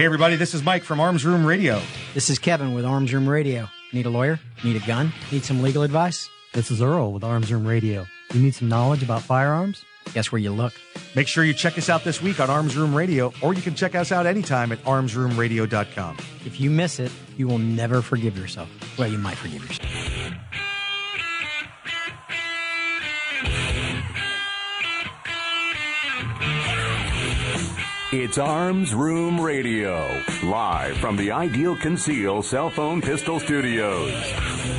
Hey everybody, this is Mike from Arms Room Radio. This is Kevin with Arms Room Radio. Need a lawyer? Need a gun? Need some legal advice? This is Earl with Arms Room Radio. You need some knowledge about firearms? Guess where you look. Make sure you check us out this week on Arms Room Radio, or you can check us out anytime at armsroomradio.com. If you miss it, you will never forgive yourself. Well, you might forgive yourself. It's Arms Room Radio, live from the Ideal Conceal Cell Phone Pistol Studios.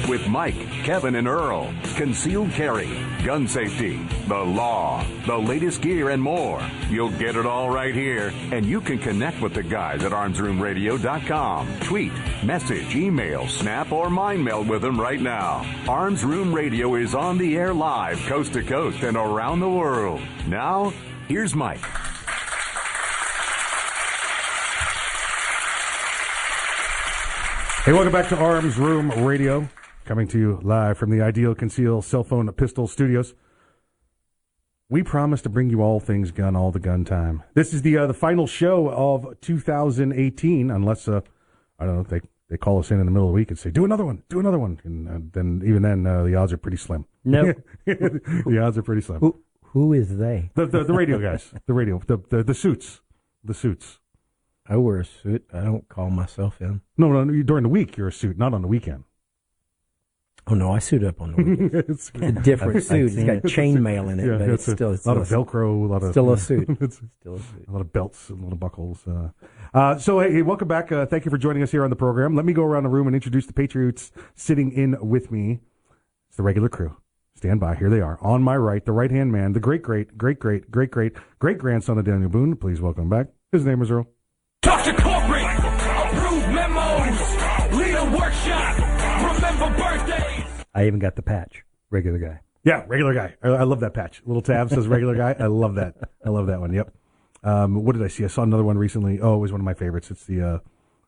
With Mike, Kevin, and Earl. Concealed carry, gun safety, the law, the latest gear, and more. You'll get it all right here, and you can connect with the guys at armsroomradio.com. Tweet, message, email, snap, or mind mail with them right now. Arms Room Radio is on the air live, coast to coast, and around the world. Now, here's Mike. Hey, welcome back to Arms Room Radio, coming to you live from the Ideal Conceal Cell Phone Pistol Studios. We promise to bring you all things gun, all the gun time. This is the uh, the final show of 2018, unless uh, I don't know they they call us in in the middle of the week and say do another one, do another one, and uh, then even then uh, the odds are pretty slim. No. the odds are pretty slim. Who, who is they? The, the the radio guys, the radio, the the, the suits, the suits. I wear a suit. I don't call myself in. No, no, no, during the week you're a suit, not on the weekend. Oh no, I suit up on the weekend. it's a different I've suit. It's got it. chainmail in it, Yeah, but it's it's still a lot of Velcro, a lot of still a suit. it's still a suit. a lot of belts, a lot of buckles. Uh, uh, so, hey, hey, welcome back. Uh, thank you for joining us here on the program. Let me go around the room and introduce the Patriots sitting in with me. It's the regular crew. Stand by. Here they are. On my right, the right hand man, the great, great, great, great, great, great, great grandson of Daniel Boone. Please welcome back. His name is Earl. Talk to corporate, approve memos, lead a workshop, remember birthdays. I even got the patch. Regular guy. Yeah, regular guy. I, I love that patch. Little tab says regular guy. I love that. I love that one. Yep. Um, what did I see? I saw another one recently. Oh, it was one of my favorites. It's the uh,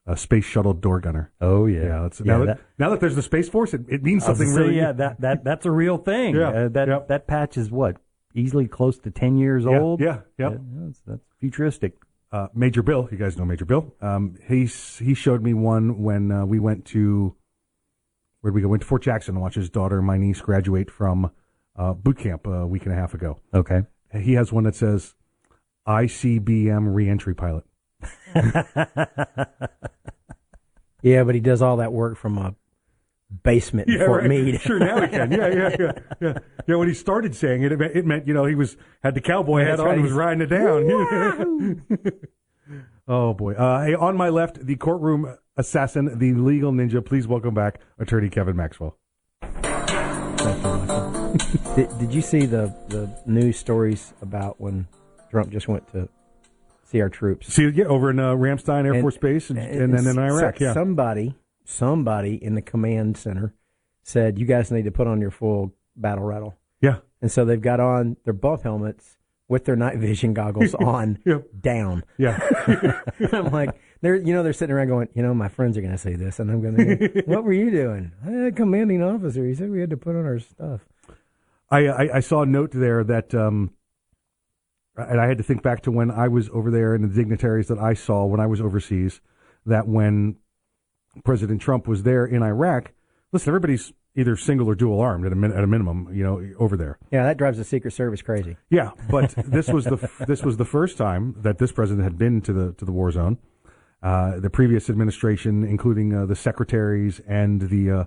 uh, space shuttle door gunner. Oh yeah. Yeah, that's, Yeah, now, that, that- now that there's the space force, it, it means something gonna say, really. yeah, that, that that's a real thing. Yeah, Uh, that yep. that patch is what easily close to ten years Yeah, old. yeah, yep. that's, that's futuristic. Uh, Major Bill. You guys know Major Bill. Um, he he showed me one when uh, we went to where did we go? Went to Fort Jackson to watch his daughter, my niece, graduate from uh, boot camp a week and a half ago. Okay. He has one that says ICBM reentry pilot. Yeah, but he does all that work from a basement in Fort right. Meade. Sure, now he can. Yeah, yeah, yeah, yeah. Yeah, when he started saying it, it meant, it meant you know he was had the cowboy hat on, right. and was riding it down. oh boy! Uh, hey, on my left, the courtroom assassin, the legal ninja. Please welcome back Attorney Kevin Maxwell. did, did you see the the news stories about when Trump just went to see our troops? See, yeah, over in uh, Ramstein Air And- Force Base, and, and then in so- Iraq. Yeah, Somebody, somebody in the command center said, "You guys need to put on your full battle rattle." yeah, And so they've got on their buff helmets with their night vision goggles on, Yep. down. yeah. I'm like, they're you know they're sitting around going, you know, my friends are going to say this, and I'm going to, what were you doing? I commanding officer. He said we had to put on our stuff. I, I I saw a note there that um, and I had to think back to when I was over there and the dignitaries that I saw when I was overseas. That when President Trump was there in Iraq, listen, everybody's either single or dual armed at a min- at a minimum, you know, over there. Yeah, that drives the Secret Service crazy. Yeah, but this was the this was the first time that this president had been to the to the war zone. Uh, the previous administration, including uh, the secretaries and the uh,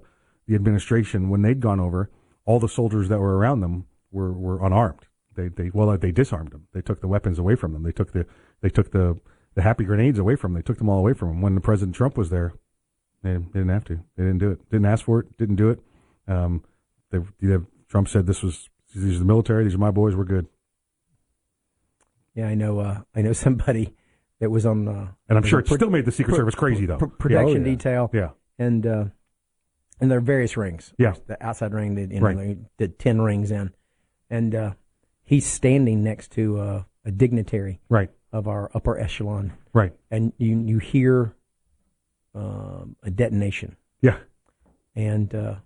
the administration, when they'd gone over, all the soldiers that were around them were, were unarmed. They they well they disarmed them. They took the weapons away from them. They took the they took the the happy grenades away from them. They took them all away from them. When the President Trump was there, they, they didn't have to. They didn't do it. Didn't ask for it. Didn't do it. Um, they, they Trump said this was these are the military. These are my boys. We're good. Yeah, I know. Uh, I know somebody that was on. Uh, And I'm sure pro- it still made the Secret pro- Service crazy though. pro- production Yeah. detail. Yeah. and uh, and there are various rings. Yeah. the outside ring did you know, Right. did ten rings in, and uh, he's standing next to uh, a dignitary Right. of our upper echelon, Right. and you you hear um, a detonation, Yeah. and uh,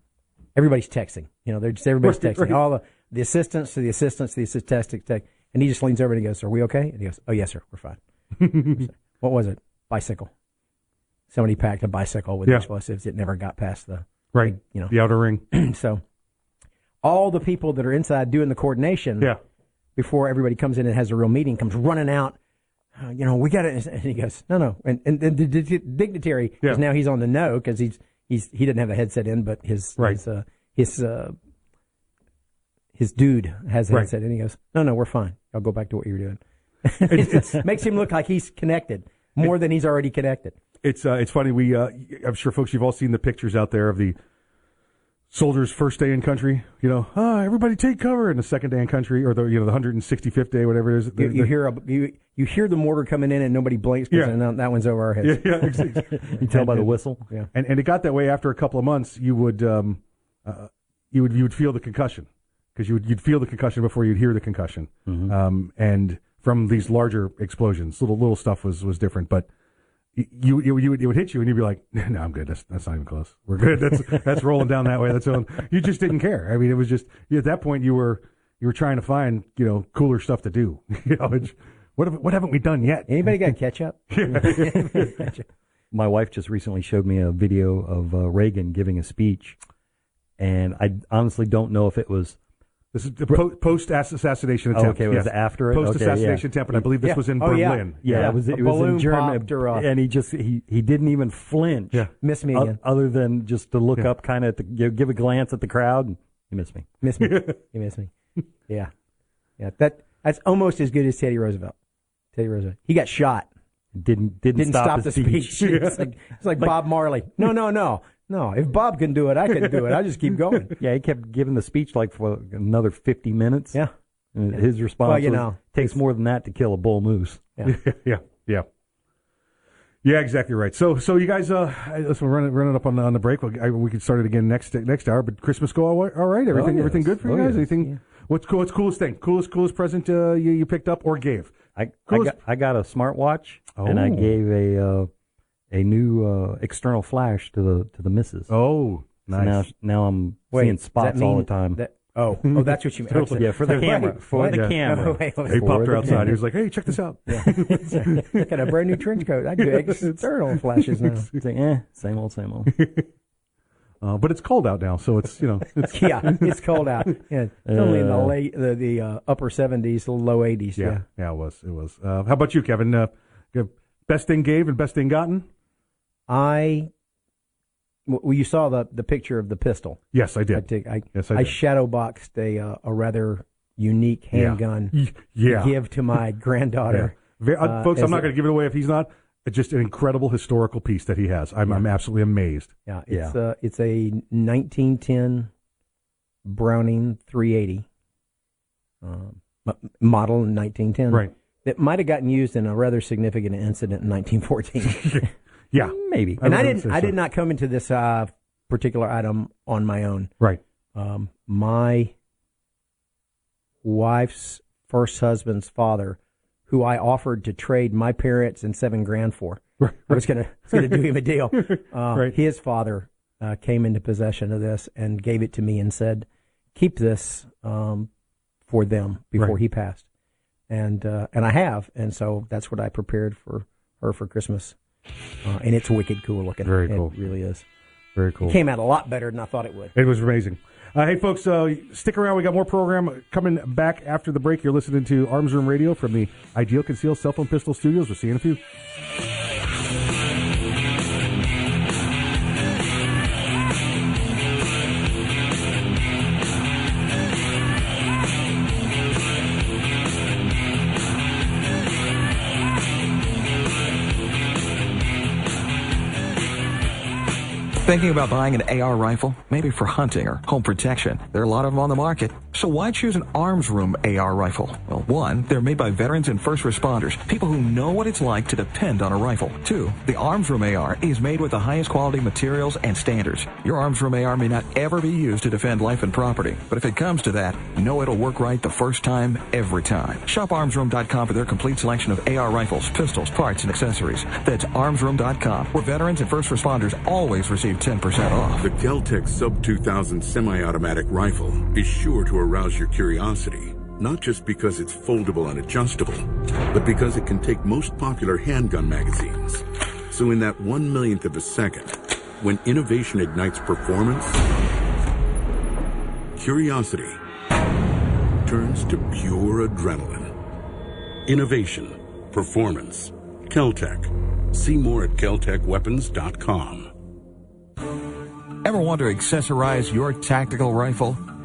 everybody's texting. You know, they're just everybody's Right, texting. right. All the the assistants to the assistants to the assistants text, and he just leans over and he goes, "Are we okay?" And he goes, "Oh yes, sir, we're fine." what was it? Bicycle. Somebody packed a bicycle with Yeah. explosives. It never got past the Right. you know. The outer ring. so all the people that are inside doing the coordination Yeah. before everybody comes in and has a real meeting comes running out. Uh, you know, we got it. And he goes, no, no. And, and, and the di- dignitary, Yeah. now he's on the no because he's, he's, he didn't have the headset in, but his, Right. his, uh, his, uh, his dude has the Right. headset in. He goes, no, no, we're fine. I'll go back to what you were doing. it makes him look like he's connected more than he's already connected. It's uh, it's funny. We uh, I'm sure folks you've all seen the pictures out there of the soldiers' first day in country. You know, ah, everybody take cover. And the second day in country, or the you know the 165th day, whatever it is. You, you the- hear a, you, you hear the mortar coming in and nobody blinks because Yeah. that one's over our heads. Yeah, yeah, exactly. You tell by the whistle. Yeah. and and it got that way after a couple of months. You would um, uh, you would you would feel the concussion because you would you'd feel the concussion before you'd hear the concussion. Mm-hmm. Um, and from these larger explosions, little little stuff was was different, but. y- You, you you would it would hit you and you'd be like, no, I'm good. That's that's not even close. We're good. That's that's rolling down that way. That's. You just didn't care. I mean, it was just at that point you were you were trying to find you know cooler stuff to do. You know, it's, what have, what haven't we done yet? Anybody got ketchup? My wife just recently showed me a video of uh, Reagan giving a speech, and I honestly don't know if it was. This is the po- post assassination Oh, attempt. okay, it was yes. after it? Post Okay, assassination yeah. attempt, and I believe this Yeah. was in Oh. Berlin. Yeah, Yeah, it was. a It was in Germany, popped her off. and he just he he didn't even flinch. Yeah. Miss me o- again. other than just to look Yeah. up, kind of give, give a glance at the crowd. And you missed me. Miss me. you miss me. Yeah. Yeah. That that's almost as good as Teddy Roosevelt. Teddy Roosevelt. He got shot. Didn't didn't, Didn't stop, his the speech. it's like, it's like Bob Marley. No, no, no. No. If Bob can do it, I can do it. I just keep going. Yeah, he kept giving the speech like for another fifty minutes. Yeah. And his response Well, you was, know, takes more than that to kill a bull moose. Yeah. yeah, yeah, yeah. Exactly right. So, so you guys, uh, listen, we're running, it up on the, on the break. We'll, I, we can start it again next next hour. But Christmas go all, all right. Everything, yes. everything good for you Oh, guys. yes. Anything? What's cool? What's coolest thing? Coolest, coolest present uh, you you picked up or gave? I, I got I got a smartwatch and I Oh. gave a uh, a new uh, external flash to the to the missus. Oh, So now now I'm Wait, seeing spots all the time. that- oh, oh, that's what you meant. yeah, for the camera. For What? the Yeah. camera. Wait, wait, he popped her outside. camera. He was like, "Hey, check this out." got a brand new trench coat. I do external flashes now. It's like, eh, same old, same old. Uh, but it's cold out now, so it's you know it's yeah, it's cold out. Yeah, it's only in the Uh, late the, the uh, upper seventies, low eighties. yeah, Yeah. yeah, it was it was. Uh, how about you, Kevin? Uh, best thing gave and best thing gotten? I well, you saw the the picture of the pistol. Yes, I I did. take I Yes, I I, did. shadow boxed a uh, a rather unique handgun Y- yeah. to give to my granddaughter. Ve- uh, uh, folks, I'm not going to give it away if he's not. Just an incredible historical piece that he has. I'm, I'm absolutely amazed. Yeah, it's uh it's a 1910 Browning 380 um, model in 1910. Right. That might have gotten used in a rather significant incident in 1914. Yeah. Maybe. and I would didn't say I did not come into this uh, particular item on my own. Right. Um, my wife's first husband's father, who I offered to trade my parents and seven grand for. Right. I was gonna was gonna do him a deal. Uh, Right. His father uh, came into possession of this and gave it to me and said, "Keep this um, for them before Right. he passed." And uh, and I have, and so that's what I prepared for her for Christmas. Uh, and it's wicked cool looking. Very It cool. really is. Very cool. Came out a lot better than I thought it would. It was amazing. Uh, hey, folks, uh, stick around. We got more program coming back after the break. You're listening to Arms Room Radio from the Ideal Concealed Cell Phone Pistol Studios. We'll see you in a few. Thinking about buying an AR rifle? Maybe for hunting or home protection. There are a lot of them on the market. So why choose an Arms Room AR rifle? Well, one, they're made by veterans and first responders, people who know what it's like to depend on a rifle. Two, the Arms Room AR is made with the highest quality materials and standards. Your Arms Room AR may not ever be used to defend life and property, but if it comes to that, know it'll work right the first time, every time. Shop armsroom.com for their complete selection of AR rifles, pistols, parts, and accessories. That's armsroom.com, where veterans and first responders always receive 10% off. The Keltec Sub 2000 semi-automatic rifle is sure to arouse your curiosity, not just because it's foldable and adjustable, but because it can take most popular handgun magazines. So in that one millionth of a second, when innovation ignites performance, curiosity turns to pure adrenaline. Innovation, performance, Keltec. See more at keltecweapons.com. Ever want to accessorize your tactical rifle?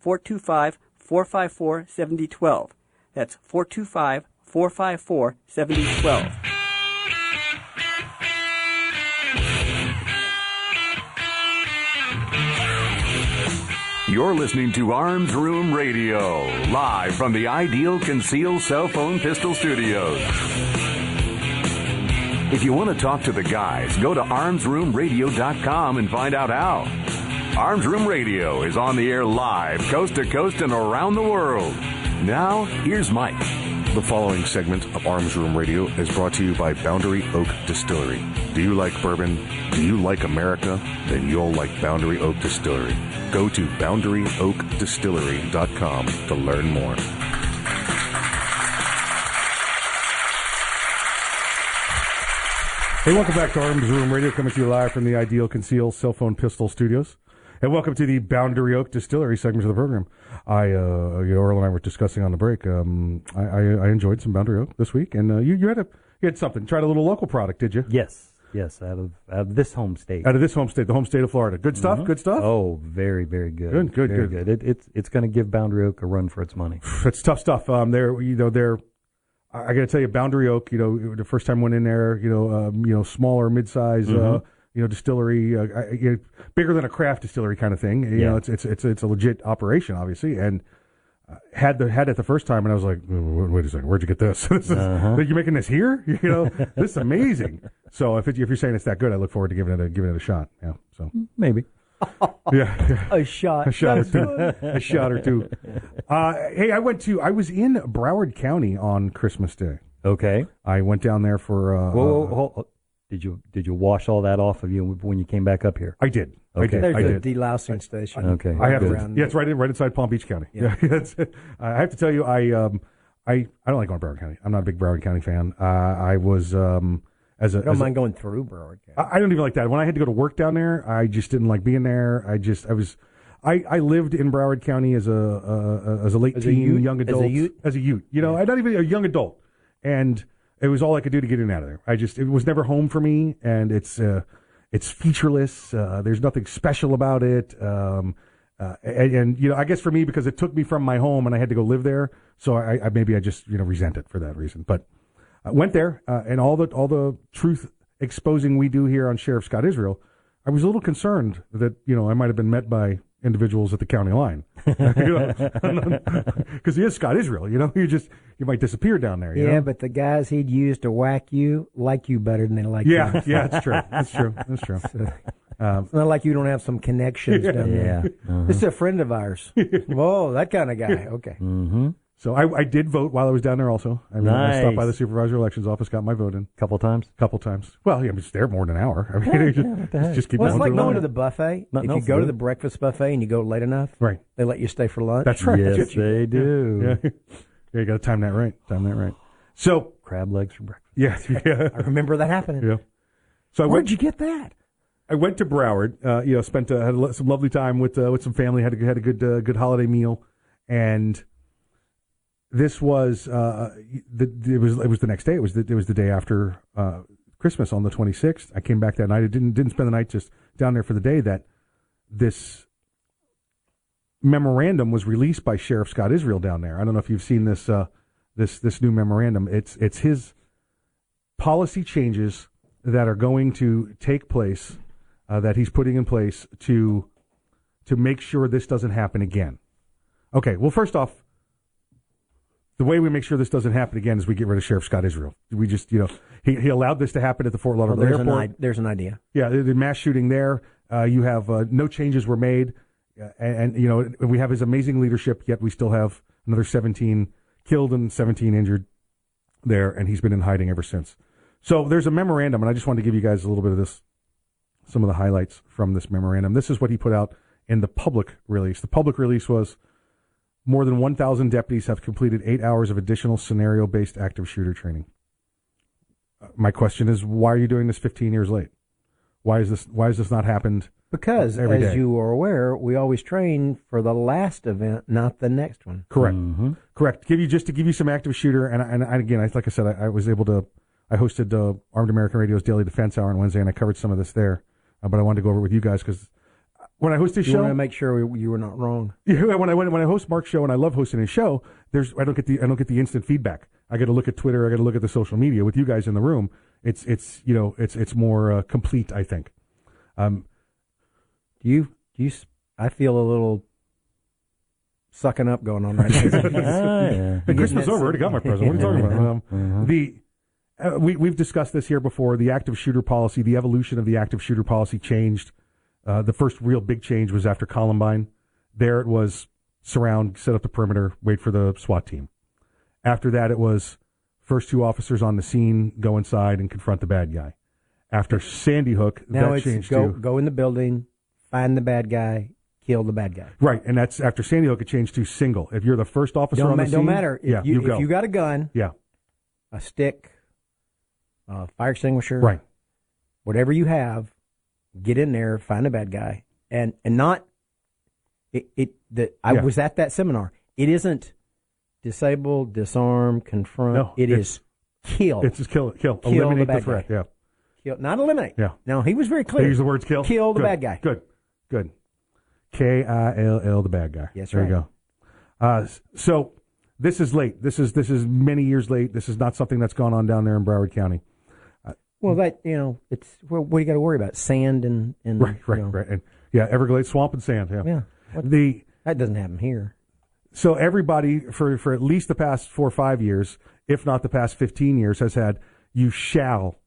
425 454 7012. That's 425 454 7012. You're listening to Arms Room Radio, live from the Ideal Conceal Cell Phone Pistol Studios. If you want to talk to the guys, go to armsroomradio.com and find out how. Arms Room Radio is on the air live, coast to coast and around the world. Now, here's Mike. The following segment of Arms Room Radio is brought to you by Boundary Oak Distillery. Do you like bourbon? Do you like America? Then you'll like Boundary Oak Distillery. Go to boundaryoakdistillery.com to learn more. Hey, welcome back to Arms Room Radio, coming to you live from the Ideal Conceal Cell Phone Pistol Studios. And welcome to the Boundary Oak Distillery segment of the program. I, uh, you know, Earl and I were discussing on the break. Um, I, I, I enjoyed some Boundary Oak this week, and uh, you, you had a You had something. Tried a little local product, did you? Yes, yes, out of out of this home state. Out of this home state, the home state of Florida. Good stuff. Mhm. Good stuff. Oh, very, very good. Good, good, very good. It, it's it's going to give Boundary Oak a run for its money. It's tough stuff. Um, they're you know they're. I I got to tell you, Boundary Oak. You know, the first time I went in there, you know, um, you know, smaller, mid-size, uh, Mhm. You know, distillery, uh, you know, bigger than a craft distillery kind of thing. You Yeah. know, it's it's it's it's a legit operation, obviously, and uh, had the had it the first time, and I was like, wait, a second, where'd you get this? this is, Uh-huh. You're making this here? You know, this is amazing. So if it, if you're saying it's that good, I look forward to giving it a giving it a shot. Yeah. So Maybe. yeah. A shot. A shot or two. a shot or two. Uh, hey, I went to. I was in Broward County on Christmas Day. Okay. I went down there for. Uh, Whoa, whoa, uh, hold- hold- did you did you wash all that off of you when you came back up here? I did. I Okay. did. There's I a did. delousing station. Okay. I have to. around- Yeah, it's right in, right inside Palm Beach County. Yeah. Yeah, that's. I have to tell you, I um, I I don't like going to Broward County. I'm not a big Broward County fan. Uh, I was um, as a. I don't as a- mind going through Broward County. I I don't even like that. When I had to go to work down there, I just didn't like being there. I just I was. I, I lived in Broward County as a uh, as a late As a teen, youth? young As a adult, youth? as a youth. You know, I not even a young adult, and it was all I could do to get in out of there. I just it was never home for me, and it's uh, it's featureless. Uh, there's nothing special about it. Um, uh, and, and you know, I guess for me because it took me from my home and I had to go live there, so I, I maybe I just you know resent it for that reason. But I went there, uh, and all the all the truth exposing we do here on Sheriff Scott Israel, I was a little concerned that you know I might have been met by individuals at the county line because he is Scott Israel. You know, you just you might disappear down there. You yeah, know? but the guys he'd use to whack you like you better than they like yeah, you. yeah, that's true. That's true. That's true. Um, It's not like you don't have some connections Yeah. down there. Yeah. Uh-huh. This is a friend of ours. Whoa, that kind of guy. Okay. Mm-hmm. So I, I did vote while I was down there. Also, I mean, I stopped by the Nice. supervisor elections office, got my vote in Couple times. a couple times. Well, yeah, I was there more than an hour. I mean, it just, yeah, what the heck? just keep Well, it's going like through going line. to the buffet. Nothing if you else go to the breakfast buffet and you go late enough, Right. they let you stay for lunch. That's right. Yes, they do. Yeah, yeah, you got to time that right. Time that right. So Crab legs for breakfast. yeah, yeah, I remember that happening. yeah. So I Where'd you get that? I went to Broward. Uh, you know, spent uh, had a lo- some lovely time with uh, with some family. Had a, had a good uh, good holiday meal, and this was uh, the, it was it was the next day. It was the, it was the day after uh, Christmas on the 26th. I came back that night. I didn't didn't spend the night just down there for the day. That this memorandum was released by Sheriff Scott Israel down there. I don't know if you've seen this uh, this this new memorandum. It's it's his policy changes that are going to take place uh, that he's putting in place to to make sure this doesn't happen again. Okay, well, first off, the way we make sure this doesn't happen again is we get rid of Sheriff Scott Israel. We just, you know, he, he allowed this to happen at the Fort Well, Lauderdale there's, an, Airport. i- there's an idea. Yeah, the, the mass shooting there. Uh, you have uh, no changes were made, uh, and, and you know we have his amazing leadership. Yet we still have another 17 killed and 17 injured there, and he's been in hiding ever since. So there's a memorandum, and I just wanted to give you guys a little bit of this, some of the highlights from this memorandum. This is what he put out in the public release. The public release was more than 1,000 deputies have completed eight hours of additional scenario-based active shooter training. Uh, my question is, why are you doing this 15 years late? Why is this? Why has this not happened? Because, every as day? you are aware, we always train for the last event, not the next one. Correct. Mm-hmm. Correct. Give you just to give you some active shooter, and and, and again, I, like I said, I, I was able to. I hosted uh, Armed American Radio's Daily Defense Hour on Wednesday, and I covered some of this there. Uh, but I wanted to go over it with you guys because when I host this You show, want to make sure we, you were not wrong. Yeah, when I when, when I host Mark's show and I love hosting his show, there's I don't get the I don't get the instant feedback. I got to look at Twitter. I got to look at the social media with you guys in the room. It's it's you know it's it's more uh, complete. I think. Um, Do you? Do you? s- I feel a little sucking up going on right now. Ah, yeah. the Christmas over. I already got my present. What are you talking about? Um, Mhm. The uh, we we've discussed this here before. The active shooter policy, the evolution of the active shooter policy changed. Uh, the first real big change was after Columbine. There it was surround, set up the perimeter, wait for the SWAT team. After that, it was first two officers on the scene, go inside and confront the bad guy. After Sandy Hook, now that it's changed go to go in the building, find the bad guy, kill the bad guy. right, and that's after Sandy Hook. It changed to single. If you're the first officer Don't, on ma- the don't matter. If yeah, you, go. if you got a gun, yeah, a stick, a fire extinguisher, right. whatever you have, get in there, find a bad guy, and and not it. it the I Yeah. was at that seminar. It isn't disable, disarm, confront. No, it's- kill. It's just kill, kill, Kill eliminate the, bad threat. guy. Yeah, kill, not eliminate. yeah. No, he was very clear. They use the words kill. Kill the Good, bad guy. Good, good. K I L L, the bad guy. Yes, there right. you go. Uh, so this is late. This is this is many years late. This is not something that's gone on down there in Broward County. Well, that you know, it's well, what do you got to worry about? Sand and and Right, right, you know. right. And yeah, Everglades swamp and sand. Yeah, Yeah, What- The that doesn't happen here. so everybody for for at least the past four or five years, if not the past fifteen years, has had you shall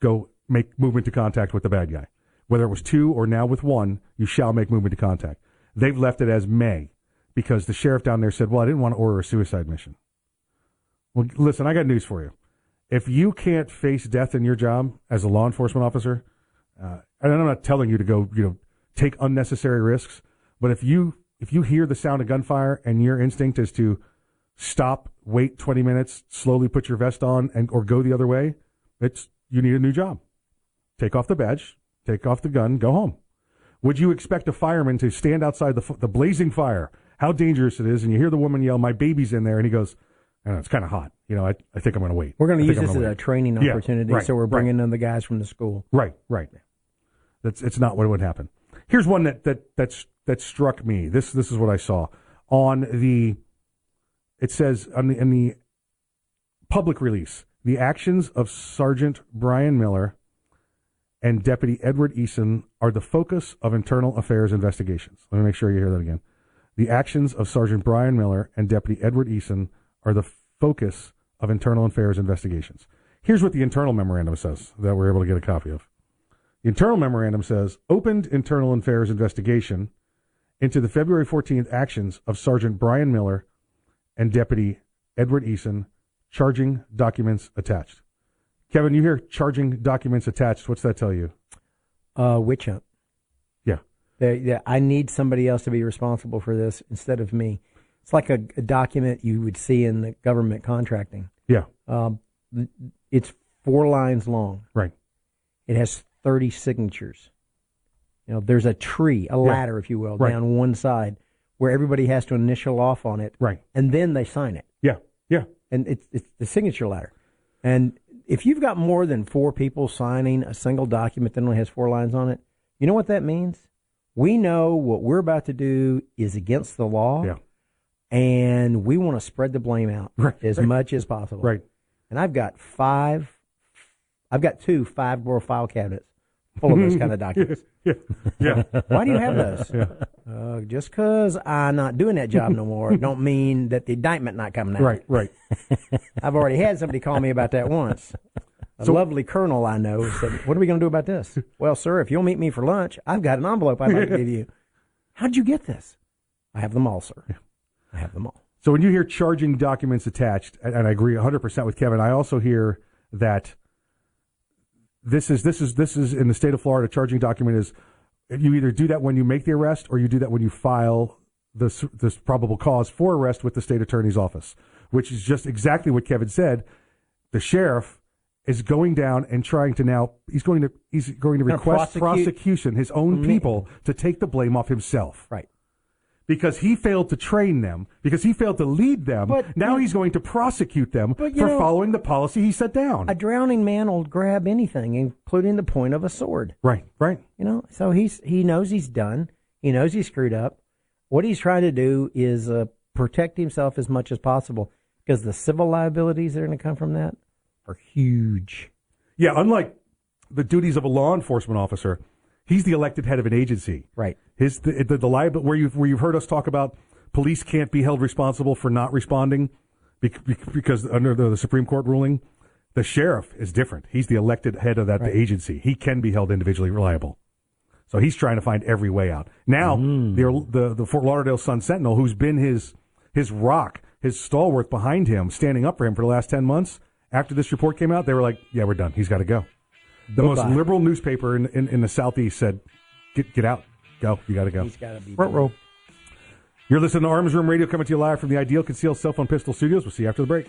go make movement to contact with the bad guy. Whether it was two or now with one, you shall make movement to contact. They've left it as may because the sheriff down there said, "Well, I didn't want to order a suicide mission." Well, listen, I got news for you. If you can't face death in your job as a law enforcement officer, uh, and I'm not telling you to go, you know, take unnecessary risks, but if you if you hear the sound of gunfire and your instinct is to stop, wait 20 minutes, slowly put your vest on, and or go the other way, it's you need a new job. Take off the badge, take off the gun, go home. Would you expect a fireman to stand outside the the blazing fire, how dangerous it is, and you hear the woman yell, "My baby's in there," and he goes, I don't know, "It's kind of hot. You know, I, I think I'm going to wait." We're going to use this as gonna a wait." training Yeah, opportunity, right, so we're right. bringing in the guys from the school. Right, right. That's it's not what would happen. Here's one that that that's that struck me. This this is what I saw on the. It says on the in the public release, the actions of Sergeant Brian Miller and Deputy Edward Eason are the focus of internal affairs investigations. Let me make sure you hear that again. The actions of Sergeant Brian Miller and Deputy Edward Eason are the focus of internal affairs investigations. Here's what the internal memorandum says that we're able to get a copy of. The internal memorandum says opened internal affairs investigation into the February 14th actions of Sergeant Brian Miller and Deputy Edward Eason, charging documents attached. Kevin, you hear charging documents attached. What's that tell you? Uh, witch hunt. Yeah. They- they- I need somebody else to be responsible for this instead of me. It's like a, a document you would see in the government contracting. Yeah. Um, it's four lines long. Right. It has 30 signatures. You know, there's a tree, a Yeah. ladder, if you will, Right. down one side where everybody has to initial off on it. Right. And then they sign it. Yeah. Yeah. And it's, it's the signature ladder. And if you've got more than four people signing a single document that only has four lines on it, you know what that means? We know what we're about to do is against the law. Yeah. And we want to spread the blame out Right, as right. much as possible. Right. And I've got five, I've got two five drawer file cabinets full of those kind of documents. yeah. Yeah. Why do you have those? Yeah. Uh, just because I'm not doing that job no more, don't mean that the indictment not coming out. Right. Right. I've already had somebody call me about that once. A So- lovely colonel I know said, "What are we going to do about this?" well, sir, if you'll meet me for lunch, I've got an envelope I'd like to give you. How'd you get this? I have them all, sir. I have them all. So when you hear charging documents attached, and, and I agree 100% with Kevin, I also hear that this is this is this is in the state of Florida. Charging document is you either do that when you make the arrest or you do that when you file this this probable cause for arrest with the state attorney's office, which is just exactly what Kevin said. The sheriff is going down and trying to now he's going to he's going to request prosecute- prosecution his own people to take the blame off himself Right. Because he failed to train them, because he failed to lead them. But- now he's going to prosecute them for know- following the policy he set down. A drowning man will grab anything, including the point of a sword. right, right. You know, so he's he knows he's done. He knows he's screwed up. What he's trying to do is uh, protect himself as much as possible because the civil liabilities that are going to come from that are huge. Yeah, unlike the duties of a law enforcement officer, he's the elected head of an agency. Right. His the the, the liability where you where you've heard us talk about police can't be held responsible for not responding bec- bec- because under the, Supreme Court ruling, the sheriff is different. He's the elected head of that Right. agency. He can be held individually reliable. So he's trying to find every way out. Now, Mm. the, the the Fort Lauderdale Sun Sentinel, who's been his his rock, his stalwart behind him, standing up for him for the last ten months. After this report came out, they were like, "Yeah, we're done. He's got to go." The most liberal newspaper in, in in the southeast said, "Get get out, go. You got to go." He's got to be. Ruh-roh. You're listening to Arms Room Radio coming to you live from the Ideal Concealed Cell Phone Pistol Studios. We'll see you after the break.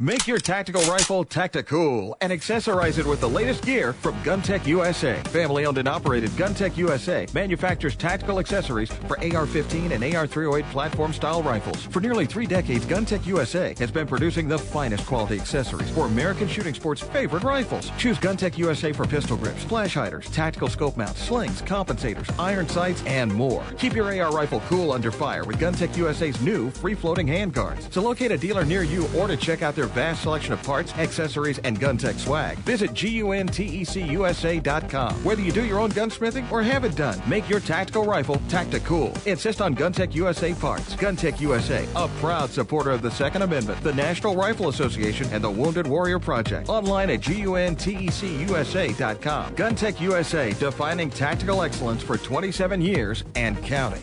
Make your tactical rifle tactical and accessorize it with the latest gear from GunTec USA. Family owned and operated GunTec USA manufactures tactical accessories for AR 15 and AR 308 platform style rifles. For nearly three decades, GunTec USA has been producing the finest quality accessories for American shooting sports' favorite rifles. Choose GunTec USA for pistol grips, flash hiders, tactical scope mounts, slings, compensators, iron sights, and more. Keep your AR rifle cool under fire with GunTec USA's new free floating handguards. To locate a dealer near you or to check out their vast selection of parts, accessories, and GunTec swag, visit GUNTECUSA.com. Whether you do your own gunsmithing or have it done, make your tactical rifle tactical. Cool. Insist on GunTec USA parts. GunTec USA, a proud supporter of the Second Amendment, the National Rifle Association, and the Wounded Warrior Project. Online at GUNTECUSA.com. GunTec USA, defining tactical excellence for 27 years and counting.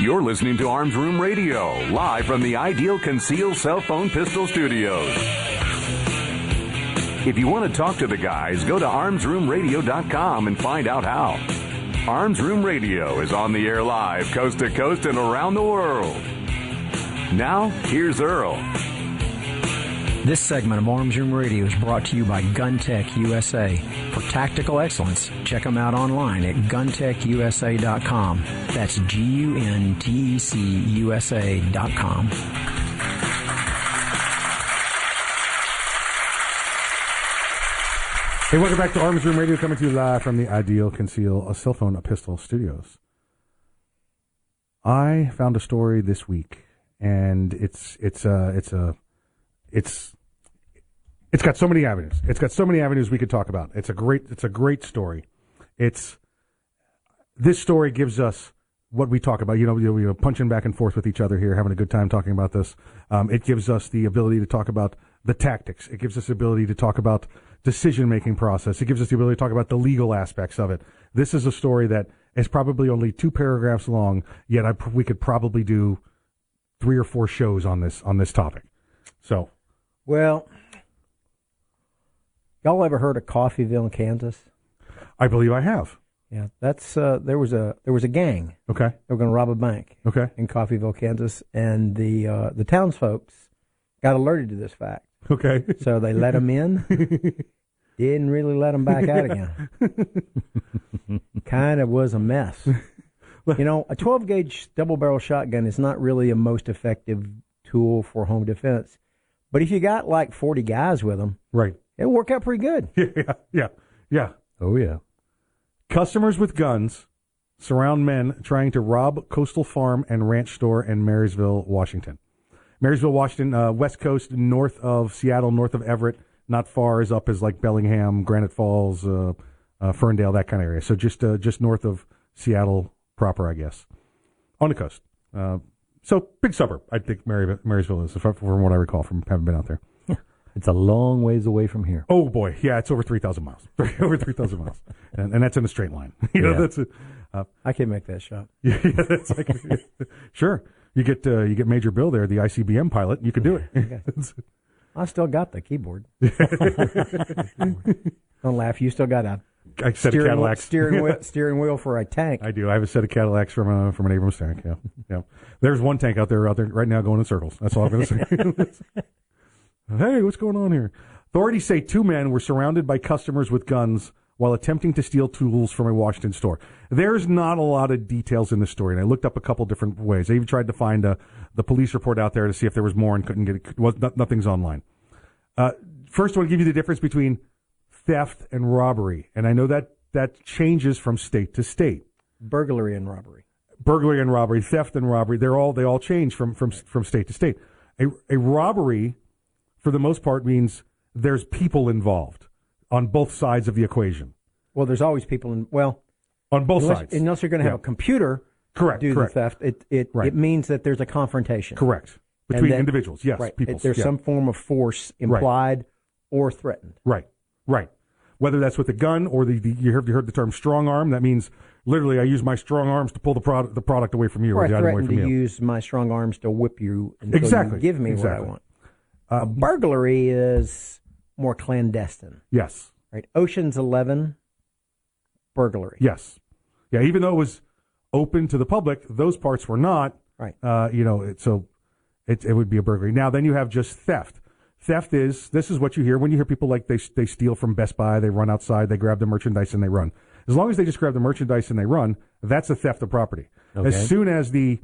You're listening to Arms Room Radio, live from the Ideal Conceal Cell Phone Pistol Studios. If you want to talk to the guys, go to armsroomradio.com and find out how. Arms Room Radio is on the air live, coast to coast and around the world. Now, here's Earl. This segment of Arms Room Radio is brought to you by GunTec USA. For tactical excellence, check them out online at guntecusa.com. That's G U N T E C U S A.com. Hey, welcome back to Arms Room Radio, coming to you live from the Ideal Conceal a Cell Phone a Pistol Studios. I found a story this week, and it's it's a it's a it's it's got so many avenues. It's got so many avenues we could talk about. It's a great it's a great story. It's this story gives us what we talk about. You know, you know, punching back and forth with each other here, having a good time talking about this. Um, it gives us the ability to talk about the tactics. It gives us the ability to talk about decision making process. It gives us the ability to talk about the legal aspects of it. This is a story that is probably only two paragraphs long, yet I, we could probably do three or four shows on this on this topic. So, Well, y'all ever heard of Coffeyville, Kansas? I believe I have. Yeah, that's uh, there was a there was a gang. Okay, they were going to rob a bank. Okay, in Coffeyville, Kansas, and the uh, the townsfolk got alerted to this fact. Okay, so they let them in. Didn't really let them back out again. kind of was a mess. You know, a 12 gauge double barrel shotgun is not really a most effective tool for home defense, but if you got like 40 guys with them, right, it'll work out pretty good. Yeah, yeah, yeah. Oh yeah. Customers with guns surround men trying to rob Coastal Farm and Ranch Store in Marysville, Washington. Marysville, Washington, uh, west coast, north of Seattle, north of Everett, not far as up as like Bellingham, Granite Falls, uh, uh, Ferndale, that kind of area. So just uh, just north of Seattle proper, I guess, on the coast. So big suburb, I think Mary, Marysville is, from what I recall from having been out there. It's a long ways away from here. Oh boy, yeah, it's over three thousand miles. over three thousand miles, and, and that's in a straight line. you know, Yeah. that's a, uh, I can make that shot. yeah, that's like, sure. You get uh, you get Major Bill there, the ICBM pilot. You can do it. I still got the keyboard. Don't laugh. You still got a I set of steering, Cadillacs. steering wheel steering wheel for a tank. I do. I have a set of Cadillacs from a, from an Abrams tank. Yeah, yeah. There's one tank out there out there right now going in circles. That's all I'm going to say. hey, what's going on here? Authorities say two men were surrounded by customers with guns while attempting to steal tools from a Washington store. There's not a lot of details in the story, and I looked up a couple different ways. I even tried to find uh, the police report out there to see if there was more, and couldn't get it. Was, nothing's online. Uh, first, I want to give you the difference between theft and robbery, and I know that that changes from state to state. Burglary and robbery. Burglary and robbery, theft and robbery, they're all they all change from from from state to state. A, a robbery, for the most part, means there's people involved on both sides of the equation. Well, there's always people in. Well, on both unless, sides. Unless you're going to have Yeah. a computer Correct, do correct. the theft, it it, Right. it means that there's a confrontation. Correct. Between that- individuals, yes, right. There's yeah. some form of force implied or threatened. Right, right. Whether that's with a gun or the, the you heard you heard the term strong arm. That means literally I use my strong arms to pull the product the product away from you Or or I the item away threaten from to you. use my strong arms to whip you until Exactly, you give me exactly. what I want. a burglary is more clandestine. Yes. Right. Ocean's Eleven, burglary. Yes. Yeah. Even though it was open to the public, those parts were not. Right. Uh, you know, it, so it, it would be a burglary. Now, then you have just theft. Theft is this is what you hear when you hear people like they they steal from Best Buy, they run outside, they grab the merchandise and they run. As long as they just grab the merchandise and they run, that's a theft of property. Okay. As soon as the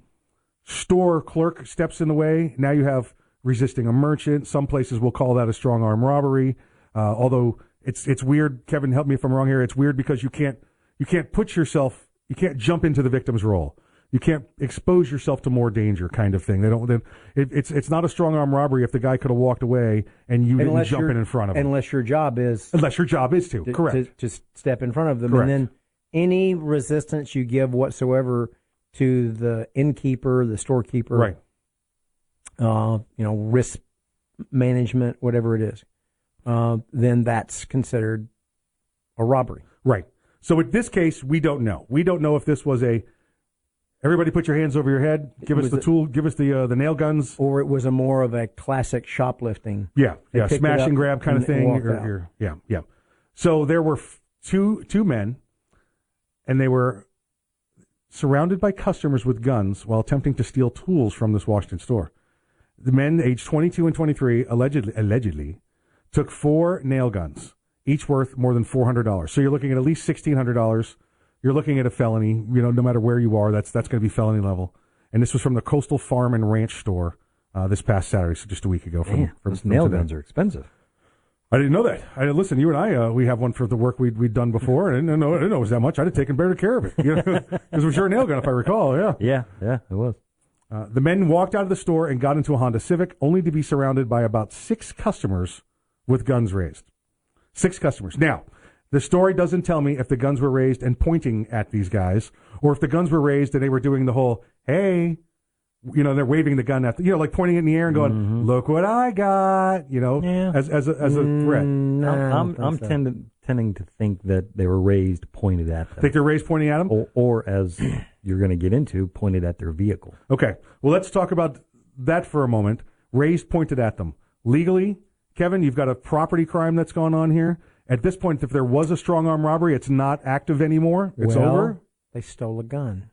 store clerk steps in the way, now you have resisting a merchant. Some places will call that a strong arm robbery. Uh, although it's it's weird. Kevin, help me if I'm wrong here. It's weird because you can't you can't put yourself you can't jump into the victim's role. You can't expose yourself to more danger, kind of thing. They don't. They, it, it's it's not a strong arm robbery if the guy could have walked away and you didn't jump in in front of him. Unless your job is Unless your job is to, to, correct. to, to step in front of them, Correct. and then any resistance you give whatsoever to the innkeeper, the storekeeper, Right. Uh, you know, risk management, whatever it is, uh, then that's considered a robbery. Right. So in this case, we don't know. We don't know if this was a everybody put your hands over your head, give us the tool, give us the uh, the nail guns, or it was a more of a classic shoplifting. Yeah, They yeah, picked it smash up and grab kind of and thing. walked or- out. or- yeah, yeah. So there were f- two two men, and they were surrounded by customers with guns while attempting to steal tools from this Washington store. The men, aged 22 and 23, allegedly allegedly took four nail guns, each worth more than $400. So you're looking at at least $1,600. You're looking at a felony. You know, no matter where you are, that's that's going to be felony level. And this was from the Coastal Farm and Ranch store uh, this past Saturday, so just a week ago. From, Man, from, those from nail today. guns are expensive. I didn't know that. I listen. You and I, uh, we have one for the work we'd we'd done before. I didn't know. I didn't know it was that much. I'd have taken better care of it. You know, because it was your nail gun, if I recall. Yeah. Yeah, yeah, it was. Uh, the men walked out of the store and got into a Honda Civic, only to be surrounded by about six customers with guns raised. Six customers. Now, the story doesn't tell me if the guns were raised and pointing at these guys, or if the guns were raised and they were doing the whole "Hey," you know, they're waving the gun at, the, you know, like pointing it in the air and going, "Look what I got," you know, as as a, as a threat. I'm, I'm, I'm tending, tending to think that they were raised pointed at them. Think they're raised pointing at them? Or, or as you're going to get into, pointed at their vehicle. Okay. Well, let's talk about that for a moment. Raised pointed at them. Legally, Kevin, you've got a property crime that's gone on here. At this point, if there was a strong arm robbery, it's not active anymore. It's Well, over. They stole a gun.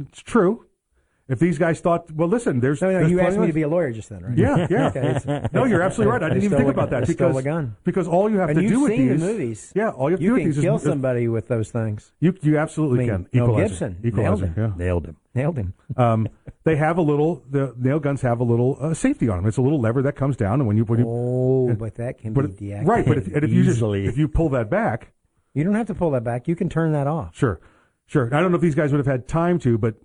It's true. If these guys thought, well, listen, there's. No, no, there's you asked me to be a lawyer just then, right? Yeah, yeah. Okay, no, you're absolutely right. I didn't even think a- about that because a gun. because all you have and to you've do with these, the movies. yeah, all you have to you do can with these kill is somebody with those things. You you absolutely I mean, can. Mel Equalizer. Gibson Equalizer. nailed him. Yeah. Nailed him. Nailed him. um, they have a little. The nail guns have a little uh, safety on them. It's a little lever that comes down, and when you when you Oh, but that can but be deactivated right, but if, and if you just easily. if you pull that back, You don't have to pull that back. You can turn that off. sure, sure. I don't know if these guys would have had time to, but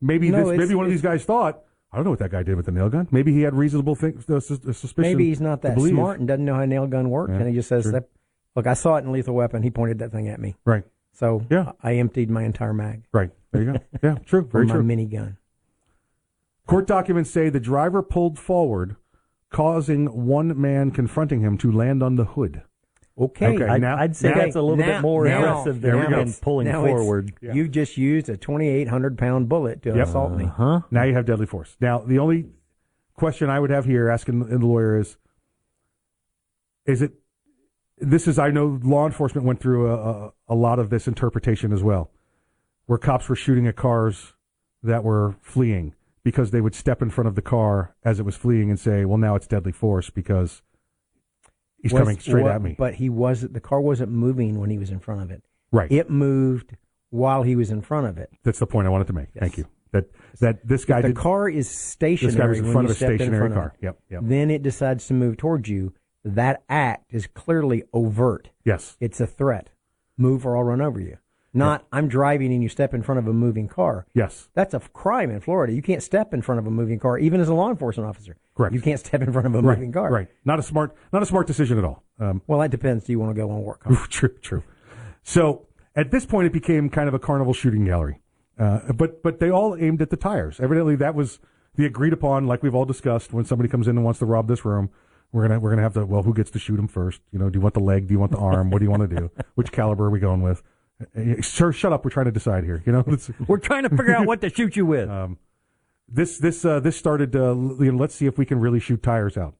maybe No, this, maybe one of these guys thought. I don't know what that guy did with the nail gun. Maybe he had reasonable think, uh, sus- uh, suspicion. Maybe he's not that smart and doesn't know how a nail gun works, Yeah, and he just says that. Look, I saw it in Lethal Weapon. He pointed that thing at me. Right. So Yeah. I emptied my entire mag. Right. There you go. Yeah, true. Very my true. minigun. Court documents say the driver pulled forward, causing one man confronting him to land on the hood. Okay, I'd- now, I'd say now- that's a little bit more now- aggressive than go. him pulling now it's- forward. You just used a 2,800 pound bullet to Yep. assault me. Huh? Now you have deadly force. Now the only question I would have here, asking the lawyer, is: Is it? This is I know law enforcement went through a, a, a lot of this interpretation as well, where cops were shooting at cars that were fleeing because they would step in front of the car as it was fleeing and say, "Well, now it's deadly force because." He's was- coming straight wa- at me. But he was the car wasn't moving when he was in front of it. Right. It moved while he was in front of it. That's the point I wanted to make. Thank you. That that this guy the did, car is stationary. This guy was in front of a stationary car. It. Yep, yep. Then it decides to move towards you. That act is clearly overt. Yes. It's a threat. Move or I'll run over you. Not I'm driving and you step in front of a moving car. Yes. That's a crime in Florida. You can't step in front of a moving car, even as a law enforcement officer. Correct. You can't step in front of a right, moving car. Right. Not a smart not a smart decision at all. Um, Well, that depends. Do you want to go on work? Car? true, true. So at this point, it became kind of a carnival shooting gallery. Uh, but but they all aimed at the tires. Evidently, that was the agreed upon. Like we've all discussed, when somebody comes in and wants to rob this room, we're gonna we're gonna have to. Well, who gets to shoot him first? You know, do you want the leg? Do you want the arm? What do you want to do? Which caliber are we going with? Sir, shut up. We're trying to decide here. You know, We're trying to figure out what to shoot you with. Um, this this uh, this started. Uh, you know, let's see if we can really shoot tires out,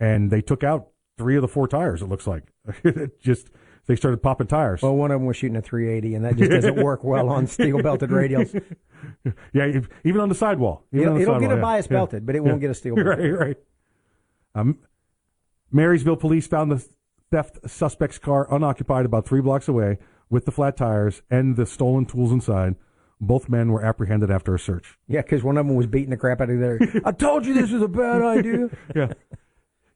and they took out three of the four tires. It looks like It just they started popping tires. Well, one of them was shooting a 380, and that just doesn't work well on steel belted radials. Yeah, even on the sidewall. It'll, the it'll get a yeah. bias Yeah. belted, but it Yeah. won't get a steel belted. Right, right. Um, Marysville police found the theft suspect's car unoccupied about three blocks away with the flat tires and the stolen tools inside. Both men were apprehended after a search. Yeah, because one of them was beating the crap out of the other. I told you this was a bad idea. Yeah.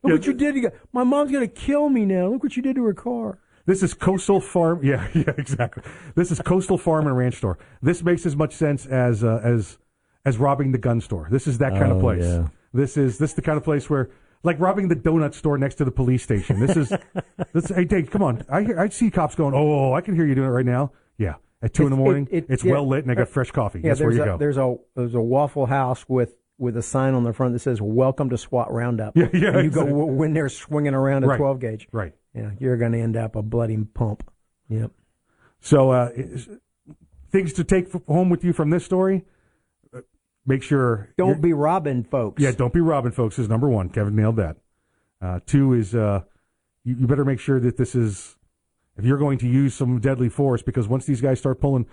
Look what you did. You got, my mom's going to kill me now. Look what you did to her car. This is Coastal Farm. Yeah, yeah, exactly. This is Coastal Farm and Ranch Store. This makes as much sense as uh, as as robbing the gun store. This is that kind of Oh, place. yeah. This is this is the kind of place where like robbing the donut store next to the police station. This is this. Hey, Dave, come on. I hear I see cops going. Oh, I can hear you doing it right now. Yeah, at two in the morning. it- it- it's yeah. well lit, and I got fresh coffee. Yeah, That's where you a, go. There's a there's a Waffle House with with a sign on the front that says "Welcome to SWAT Roundup." Yeah, yeah, And you go exactly. w- when they're swinging around a Right, 12 gauge. right. Yeah, you're going to end up a bloody pump. Yep. So, uh, things to take home with you from this story. Make sure Don't be robbing folks. Yeah, don't be robbing folks is number one. Kevin nailed that. Uh, two is uh, you, you better make sure that this is if you're going to use some deadly force because once these guys start pulling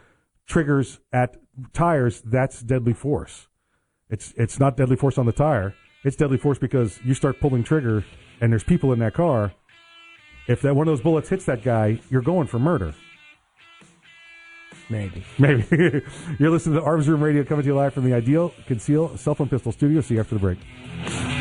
triggers at tires, that's deadly force. It's it's not deadly force on the tire. It's deadly force because you start pulling trigger and there's people in that car. If that one of those bullets hits that guy, you're going for murder. Maybe. Maybe. You're listening to Arms Room Radio coming to you live from the Ideal Conceal Cell Phone Pistol Studio. See you after the break.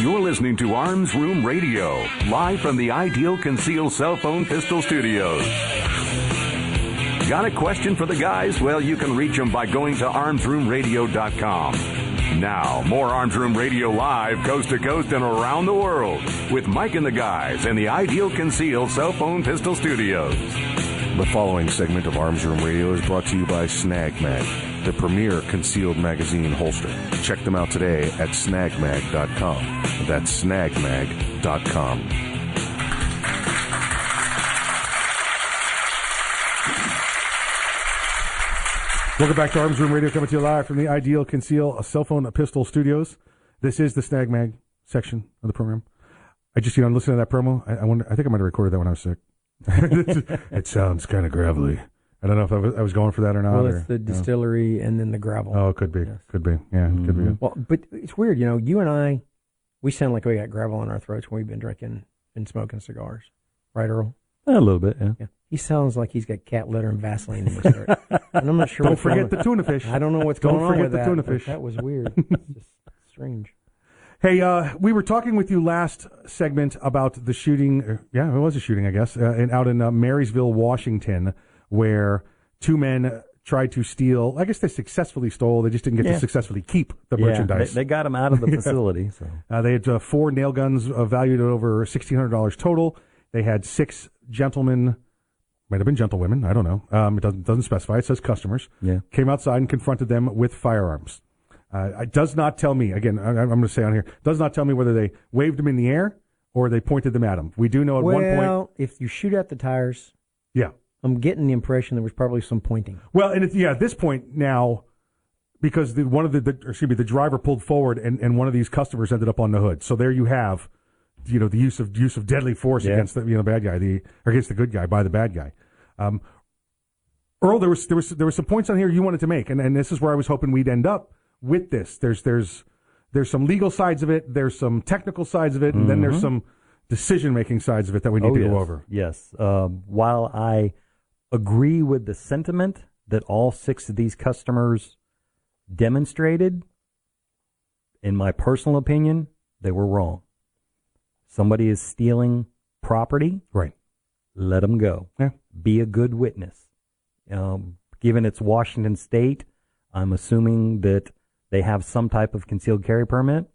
You're listening to Arms Room Radio, live from the Ideal Conceal Cell Phone Pistol Studios. Got a question for the guys? Well, you can reach them by going to armsroomradio.com. Now, more Arms Room Radio live, coast to coast and around the world, with Mike and the guys in the Ideal Conceal Cell Phone Pistol Studios. The following segment of Arms Room Radio is brought to you by Snag Mag, the premier concealed magazine holster. Check them out today at snagmag.com. That's snagmag.com. Welcome back to Arms Room Radio, coming to you live from the Ideal Conceal a Cell Phone uh, Pistol Studios. This is the Snag Mag section of the program. I just, you know, listening to that promo. I, I wonder, I think I might have recorded that when I was sick. It sounds kind of gravelly. I don't know if I was, I was going for that or not. Well, or, it's the you know. distillery and then the gravel. Oh, it could be. Could be. Yeah, it could be. Mm-hmm. Well, but it's weird, you know. You and I, we sound like we got gravel in our throats when we've been drinking and smoking cigars, right, Earl? A little bit, yeah. Yeah. He sounds like he's got cat litter and Vaseline in his throat, and I'm not sure. Don't forget the tuna fish. I don't know what's Don't going on forget with the that, tuna fish. That was weird. It's just strange. Hey, uh, we were talking with you last segment about the shooting. er, Yeah, it was a shooting, I guess, uh, in, out in uh, Marysville, Washington, where two men tried to steal. I guess they successfully stole. They just didn't get Yeah. to successfully keep the Yeah, merchandise. they- they them out of the facility, so. Uh, they had uh, four nail guns uh, valued at over sixteen hundred dollars total. They had six gentlemen, might have been gentlewomen. I don't know. Um, it doesn't doesn't specify. It says customers. Yeah. Came outside and confronted them with firearms. Uh, it does not tell me. Again, I, I'm going to say on here. Does not tell me whether they waved them in the air or they pointed them at him. We do know at one point. Well, if you shoot at the tires, Yeah. I'm getting the impression there was probably some pointing. Well, and it's, yeah, at this point now, because the, one of the, the or excuse me, the driver pulled forward, and, and one of these customers ended up on the hood. So there you have, you know, the use of use of deadly force Yeah. against the you know bad guy, the or against the good guy by the bad guy. Um, Earl, there was there was there were some points on here you wanted to make, and, and this is where I was hoping we'd end up with this. There's there's there's some legal sides of it, there's some technical sides of it, and then there's Mhm. some decision making sides of it that we need Oh, to yes. go over. Yes. Um, while I agree with the sentiment that all six of these customers demonstrated, in my personal opinion, they were wrong. Somebody is stealing property. Right. Let them go. Yeah. Be a good witness. Um, given it's Washington State, I'm assuming that they have some type of concealed carry permit.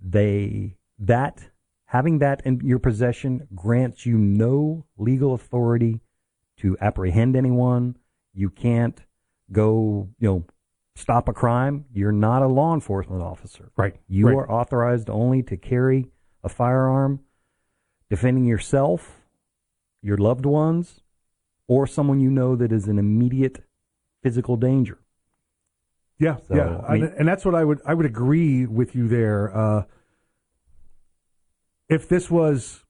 They that having that in your possession grants you no legal authority to apprehend anyone. You can't go, you know, stop a crime. You're not a law enforcement officer. Right. You Right. are authorized only to carry a firearm defending yourself, your loved ones, or someone you know that is in immediate physical danger. Yeah, So, yeah, I mean- and, and that's what I would I would agree with you there. Uh, if this was,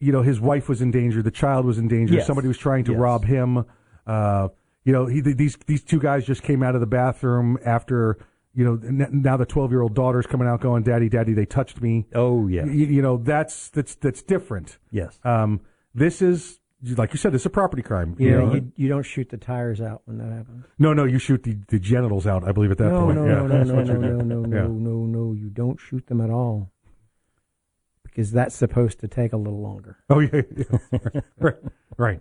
you know, his wife was in danger, the child was in danger, Yes. somebody was trying to Yes. rob him. Uh, you know, he, these these two guys just came out of the bathroom after. You know, now the twelve-year-old daughter's coming out, going, "Daddy, Daddy, they touched me." Oh yeah, you, you know that's that's that's different. Yes. Um, this is like you said, it's a property crime. You know, know? you, you don't shoot the tires out when that happens. no, no, you shoot the, the genitals out. I believe at that no, point. no, Yeah, no, no, no, no, you no, no, no, Yeah. no, no. You don't shoot them at all because that's supposed to take a little longer. Oh yeah, yeah. right, right.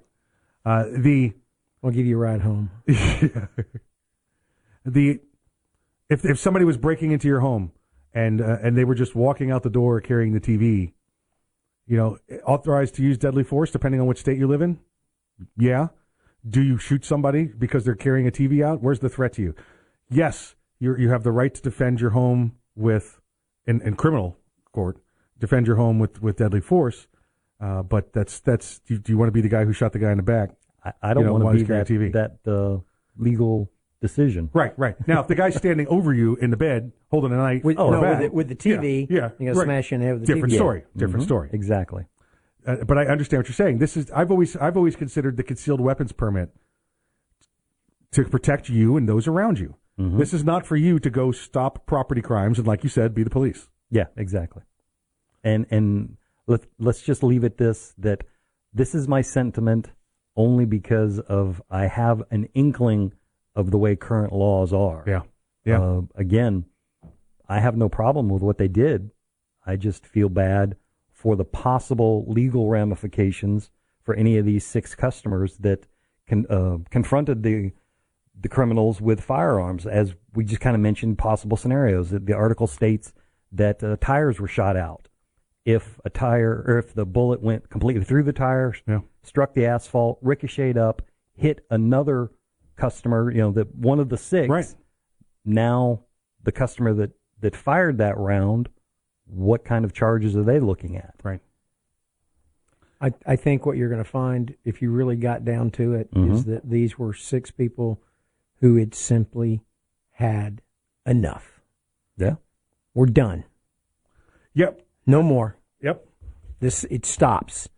Uh, the I'll give you a ride home. the if if somebody was breaking into your home and uh, and they were just walking out the door carrying the TV, you know, authorized to use deadly force depending on which state you live in. Yeah. Do you shoot somebody because they're carrying a TV out? Where's the threat to you? Yes, you you have the right to defend your home with in, in criminal court, defend your home with, with deadly force. Uh, but that's that's do you, do you want to be the guy who shot the guy in the back? I, I don't You know, want to be that, that uh, legal decision. Right, right. Now, if the guy's standing over you in the bed holding a knife With, or a no, with, the, with the TV, yeah, yeah, you're gonna right. smash in the head with the different TV. story, different Mhm. story. Exactly. Uh, but I understand what you're saying. This is I've always I've always considered the concealed weapons permit to protect you and those around you. Mhm. This is not for you to go stop property crimes and, like you said, be the police. Yeah, exactly. And and let let's just leave it this that this is my sentiment only because of I have an inkling of the way current laws are. Yeah. Yeah. Uh, again, I have no problem with what they did. I just feel bad for the possible legal ramifications for any of these six customers that con, uh, confronted the the criminals with firearms, as we just kind of mentioned possible scenarios. The- article states that uh, tires were shot out. If a tire, or if the bullet went completely through the tire, struck the asphalt, ricocheted up, hit another customer, you know, that one of the six. Right. Now, the customer that that fired that round, what kind of charges are they looking at? Right. I, I think what you're going to find, if you really got down to it, is Mhm. that these were six people who had simply had enough. Yeah. We're done. Yep. No more. Yep. This it stops.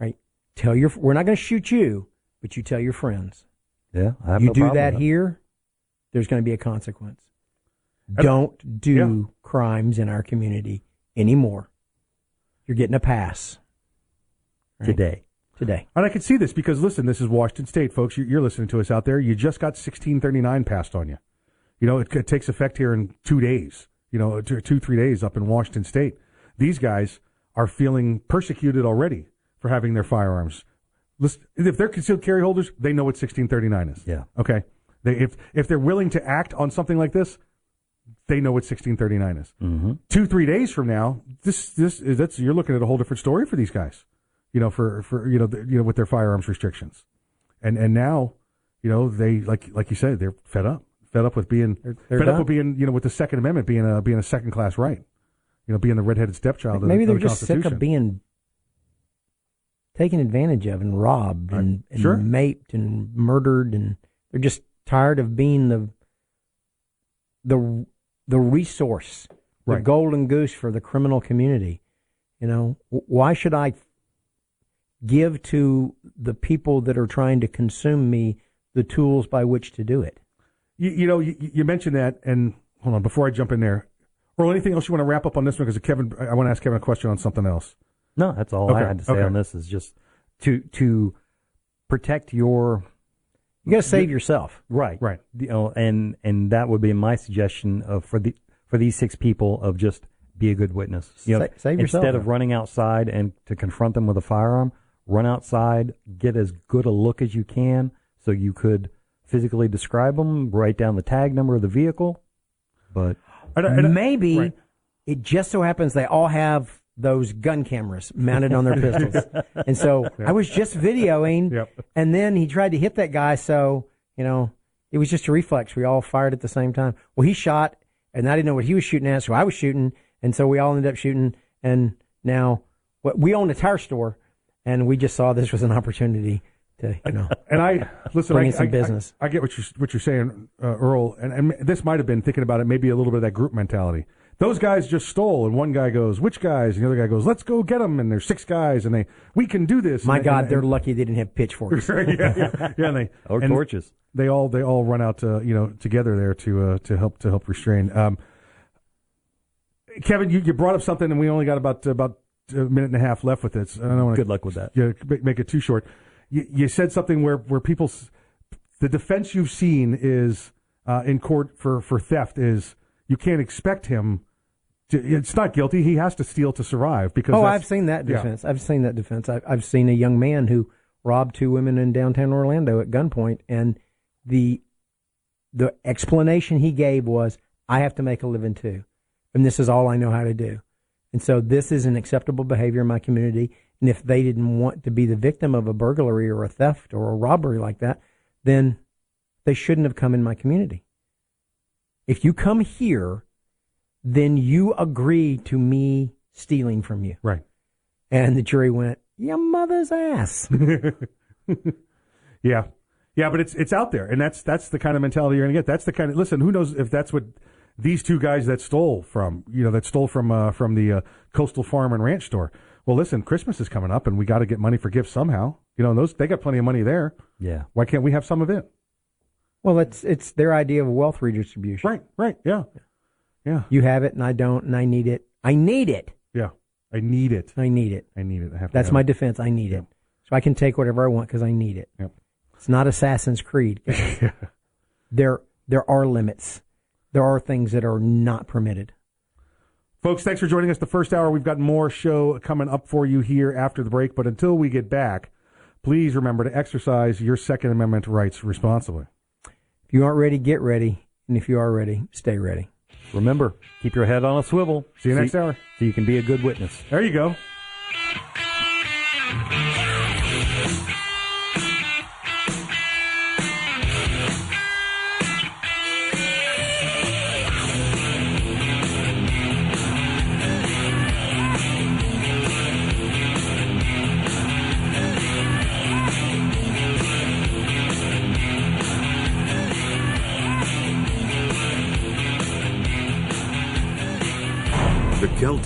Right. Tell your we're not going to shoot you, but you tell your friends. Yeah, I have you no do problem that with here, there's going to be a consequence. And- Don't do Yeah. crimes in our community anymore. You're getting a pass Right. today. Today. And I can see this because listen, this is Washington State, folks. You- You're listening to us out there. You just got 1639 passed on you. You know, it, it takes effect here in two days. You know, two, two, three days up in Washington State. These guys are feeling persecuted already for having their firearms. If they're concealed carry holders, they know what 1639 is. Yeah. Okay. They, if if they're willing to act on something like this, they know what 1639 is. Mm-hmm. Two, three days from now, this this is that's you're looking at a whole different story for these guys. You know, for for you know the, you know with their firearms restrictions, and and now, you know they like like you said they're fed up, fed up with being they're fed up with being you know with the Second Amendment being a being a second class right, you know being the redheaded stepchild. Maybe of, they're of the just sick of being taken advantage of and robbed and, and Sure. maped and murdered and they're just tired of being the the the resource, the Right. golden goose for the criminal community. You know, why should I give to the people that are trying to consume me the tools by which to do it? You, you know, you, you mentioned that, and hold on, before I jump in there, or anything else you want to wrap up on this one? Because Kevin, I want to ask Kevin a question on something else. No, that's all I had to say okay. on this is just to to protect your You got to save yourself. right, right. You oh, know, and and that would be my suggestion of for the for these six people of just be a good witness. You know, Sa- save yourself. instead of running outside and to confront them with a firearm, run outside, get as good a look as you can, so you could physically describe them, write down the tag number of the vehicle, but Maybe Right. it just so happens they all have those gun cameras mounted on their pistols. And so I was just videoing, and then he tried to hit that guy. So, you know, it was just a reflex. We all fired at the same time. Well, he shot, and I didn't know what he was shooting at, so I was shooting. And so we all ended up shooting. And now what, we own a tire store, and we just saw this was an opportunity to, you know, And I listen. Bring I, some I- business. I, I get what you what you're saying, uh, Earl, and, and this might have been thinking about it. Maybe a little bit of that group mentality. Those guys just stole, and one guy goes, "Which guys?" And the other guy goes, "Let's go get them." And there's six guys, and they, we can do this. my And- God, and- they're lucky they didn't have pitchforks. yeah, yeah, yeah, and they Or and torches. They all they all run out to you know together there to uh, to help to help restrain. Um, Kevin, you, you brought up something, and we only got about about a minute and a half left with this. I don't want Good luck with that. Yeah, make, make it too short. You, you said something where where people, the defense you've seen is uh, in court for for theft is you can't expect him. It's not guilty. He has to steal to survive because. Oh, I've seen that yeah. defense. I've seen that defense. I've, I've seen a young man who robbed two women in downtown Orlando at gunpoint, and the the explanation he gave was, "I have to make a living too, and this is all I know how to do." And so this is an acceptable behavior in my community. And if they didn't want to be the victim of a burglary or a theft or a robbery like that, then they shouldn't have come in my community. If you come here, then you agree to me stealing from you. Right. And the jury went, your mother's ass. Yeah, yeah, but it's it's out there, and that's that's the kind of mentality you're going to get. That's the kind of listen. Who knows if that's what these two guys that stole from you know that stole from uh, from the uh, coastal farm and ranch store. Well, listen, Christmas is coming up, and we got to get money for gifts somehow. You know, and those they got plenty of money there. Yeah. Why can't we have some of it? Well, it's it's their idea of wealth redistribution. Right, right, yeah. Yeah. You have it and I don't and I need it. I need it. Yeah. I need it. I need it. I need it. I have to That's have my it. defense. I need it. So I can take whatever I want because I need it. Yep. It's not Assassin's Creed. there there are limits. There are things that are not permitted. Folks, thanks for joining us the first hour. We've got more show coming up for you here after the break. But until we get back, please remember to exercise your Second Amendment rights responsibly. If you aren't ready, get ready. And if you are ready, stay ready. Remember, keep your head on a swivel. See you so next hour. So you can be a good witness. There you go.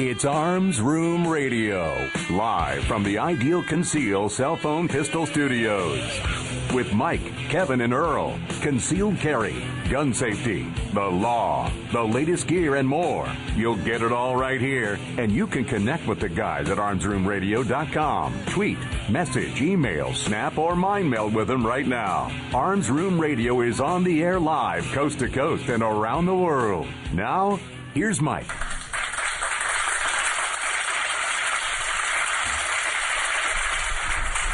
It's Arms Room Radio, live from the Ideal Conceal Cell Phone Pistol Studios. With Mike, Kevin, and Earl, concealed carry, gun safety, the law, the latest gear, and more. You'll get it all right here, and you can connect with the guys at armsroomradio.com. Tweet, message, email, snap, or mind meld with them right now. Arms Room Radio is on the air live, coast to coast, and around the world. Now, here's Mike.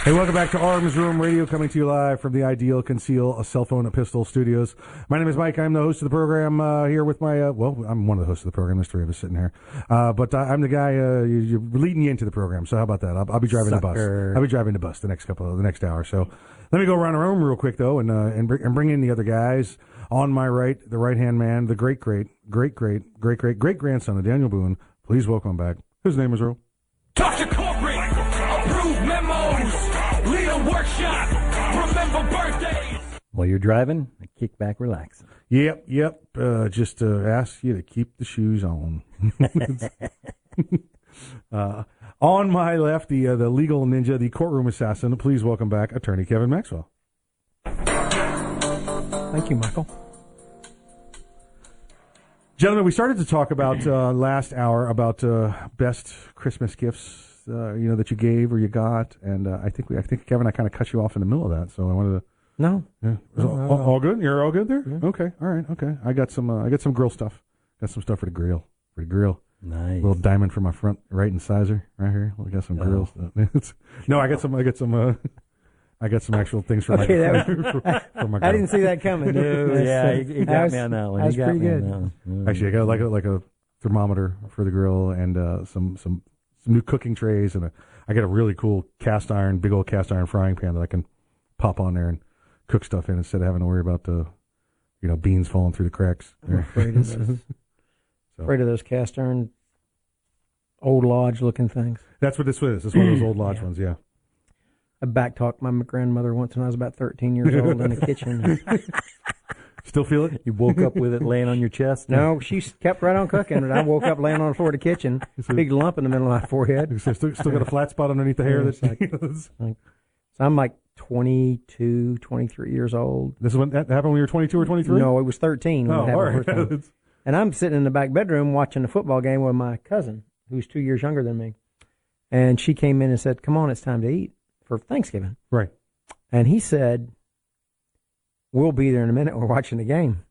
Hey, welcome back to Arms Room Radio, coming to you live from the Ideal Conceal a Cell Phone a Pistol Studios. My name is Mike. I'm the host of the program uh, here with my, uh, well, I'm one of the hosts of the program. There's three of us sitting here. Uh, but I, I'm the guy, uh, you, you're leading you into the program. So how about that? I'll, I'll be driving the bus. I'll be driving the bus the next couple of, the next hour. So let me go around the room real quick, though, and, uh, and, br- and bring in the other guys. On my right, the right hand man, the great, great, great, great, great, great, great grandson of Daniel Boone. Please welcome him back. His name is Earl. Dr. While you're driving, kick back, relax. Yep, yep. Uh, just uh, ask you to keep the shoes on. uh, on my left, the uh, the legal ninja, the courtroom assassin. Please welcome back Attorney Kevin Maxwell. Thank you, Michael. Gentlemen, we started to talk about uh, last hour about uh, best Christmas gifts, uh, you know, that you gave or you got, and uh, I think we, I think Kevin, I kind of cut you off in the middle of that, so I wanted to. No. Yeah. No, all, all- good. You're all good there. Okay. All right. Okay. I got some. Uh, I got some grill stuff. Got some stuff for the grill. For the grill. Nice. Little diamond for my front right incisor right here. We got some Oh. grill stuff. No, I got some. I got some. Uh, I got some actual things for Okay, my. that for, was- for I didn't see that coming. No, yeah, he- he got was- me on that one. That was got pretty good. that. Mm. Actually, I got like a like a thermometer for the grill and uh, some some some new cooking trays and a, I got a really cool cast iron, big old cast iron frying pan that I can pop on there and cook stuff in instead of having to worry about the you know beans falling through the cracks. I'm afraid of those. Afraid of those cast iron, old lodge looking things. That's what this one is. It's one of those old lodge ones. Yeah. I backtalked my grandmother once when I was about 13 years old in the kitchen. Still feel it? You woke up with it laying on your chest? No, she kept right on cooking, and I woke up laying on the floor of the kitchen, big lump in the middle of my forehead. So still, still got a flat spot underneath the hair. Yeah, That's like- so I'm like 22, 23 years old. This is when that happened when you were 22 or 23? No, it was 13 when Oh, it happened all right. first time. And I'm sitting in the back bedroom watching the football game with my cousin, who's two years younger than me. And she came in and said, Come on, it's time to eat for Thanksgiving. Right. And he said, We'll be there in a minute. We're watching the game.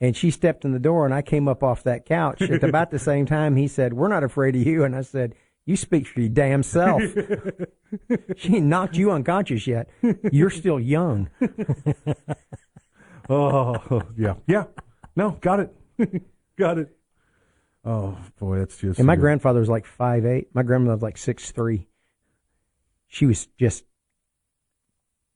And she stepped in the door, and I came up off that couch. At about the same time, he said, We're not afraid of you. And I said, You speak for your damn self. she ain't knocked you unconscious yet. You're still young. Oh yeah, yeah. No, got it, got it. Oh boy, that's just. And my good. grandfather was like five eight. My grandmother was like six three. She was just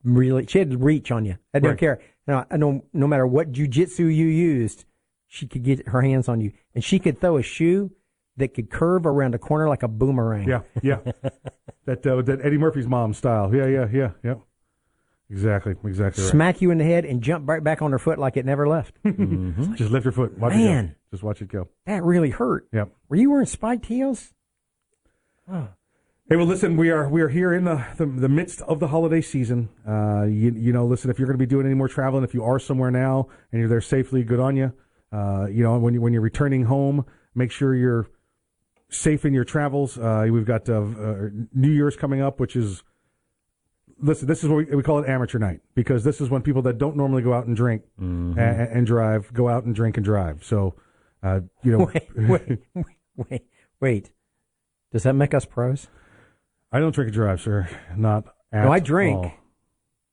really. She had reach on you. I don't Right. care. No, I. No matter what jujitsu you used, she could get her hands on you, and she could throw a shoe that could curve around a corner like a boomerang. Yeah, yeah. that uh, that Eddie Murphy's mom style. Yeah, yeah, yeah, yeah. Exactly, exactly. Right. Smack you in the head and jump right back on her foot like it never left. Just lift your foot. Watch it go. Man. Just watch it go. That really hurt. Yep. Were you wearing spiked heels? Hey, well, listen, we are we are here in the the, the midst of the holiday season. Uh, you you know, listen, if you're going to be doing any more traveling, if you are somewhere now and you're there safely, good on you. Uh, you know, when you when you're returning home, make sure you're safe in your travels. Uh, we've got uh, uh, New Year's coming up, which is listen. This is what we, we call it amateur night because this is when people that don't normally go out and drink Mhm. and, and drive go out and drink and drive. So, uh, you know, Wait, wait, wait, wait. Does that make us pros? I don't drink and drive, sir. Not at No, I drink, all.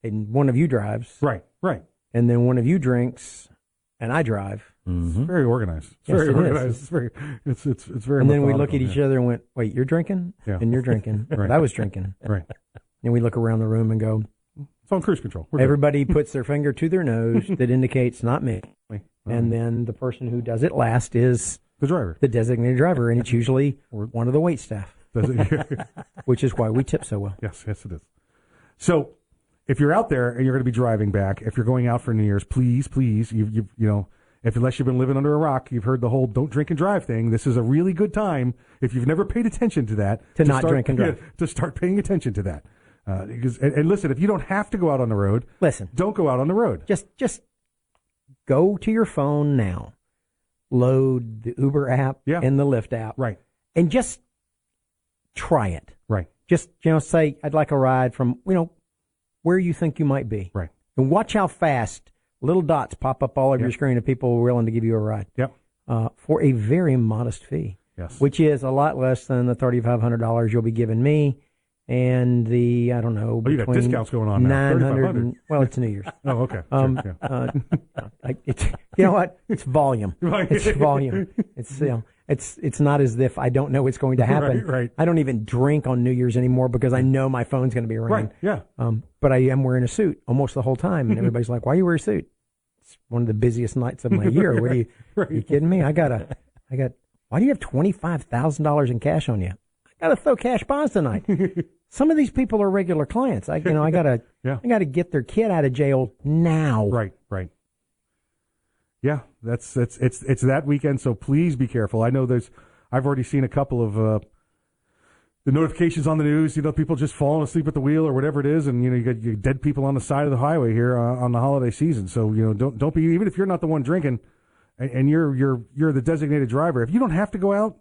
and one of you drives. Right, right. And then one of you drinks, and I drive. Mm-hmm. It's very organized. It's Yes, very it is. organized. It's very. It's it's it's very. and then we look at each yeah. other and went, "Wait, you're drinking, Yeah. and you're drinking, Right. I was drinking." Right. And we look around the room and go, It's on cruise control. We're good. Everybody puts their finger to their nose that indicates not me. Uh-huh. And then the person who does it last is the driver, the designated driver, and it's usually one of the wait staff, which is why we tip so well. Yes, yes, it is. So, if you're out there and you're going to be driving back, if you're going out for New Year's, please, please, you you you know, if unless you've been living under a rock, you've heard the whole "don't drink and drive" thing. This is a really good time if you've never paid attention to that To not start, drink and drive. yeah, to start paying attention to that. Uh, because and, and listen, if you don't have to go out on the road, listen, don't go out on the road. Just just go to your phone now, load the Uber app and the Lyft app, right, and just try it. Right. Just you know, say I'd like a ride from you know where you think you might be. Right. And watch how fast little dots pop up all over your screen of people willing to give you a ride. Yep. Uh, for a very modest fee. Yes. Which is a lot less than the thirty five hundred dollars you'll be giving me. And the I don't know. Oh, you got discounts going on now. 900 $3,500. Well, it's New Year's. Oh, okay. Um, Sure, uh, I, you know what? It's volume. Right. It's volume. It's you know, it's it's not as if I don't know it's going to happen. Right, right. I don't even drink on New Year's anymore because I know my phone's going to be ringing. Right, yeah. Um, but I am wearing a suit almost the whole time, and everybody's like, "Why you wear a suit?" It's one of the busiest nights of my year. What are you? Right. you kidding me? I got a, I got. Why do you have twenty five thousand dollars in cash on you? I got to throw cash bonds tonight. Some of these people are regular clients. I, you know, I gotta, Yeah. I gotta get their kid out of jail now. Right, right. Yeah, that's that's it's it's that weekend. So please be careful. I know there's. I've already seen a couple of uh, the notifications on the news, you know, people just falling asleep at the wheel or whatever it is, and you know, you got you dead people on the side of the highway here uh, on the holiday season. So you know, don't don't be even if you're not the one drinking, and, and you're you're you're the designated driver. If you don't have to go out,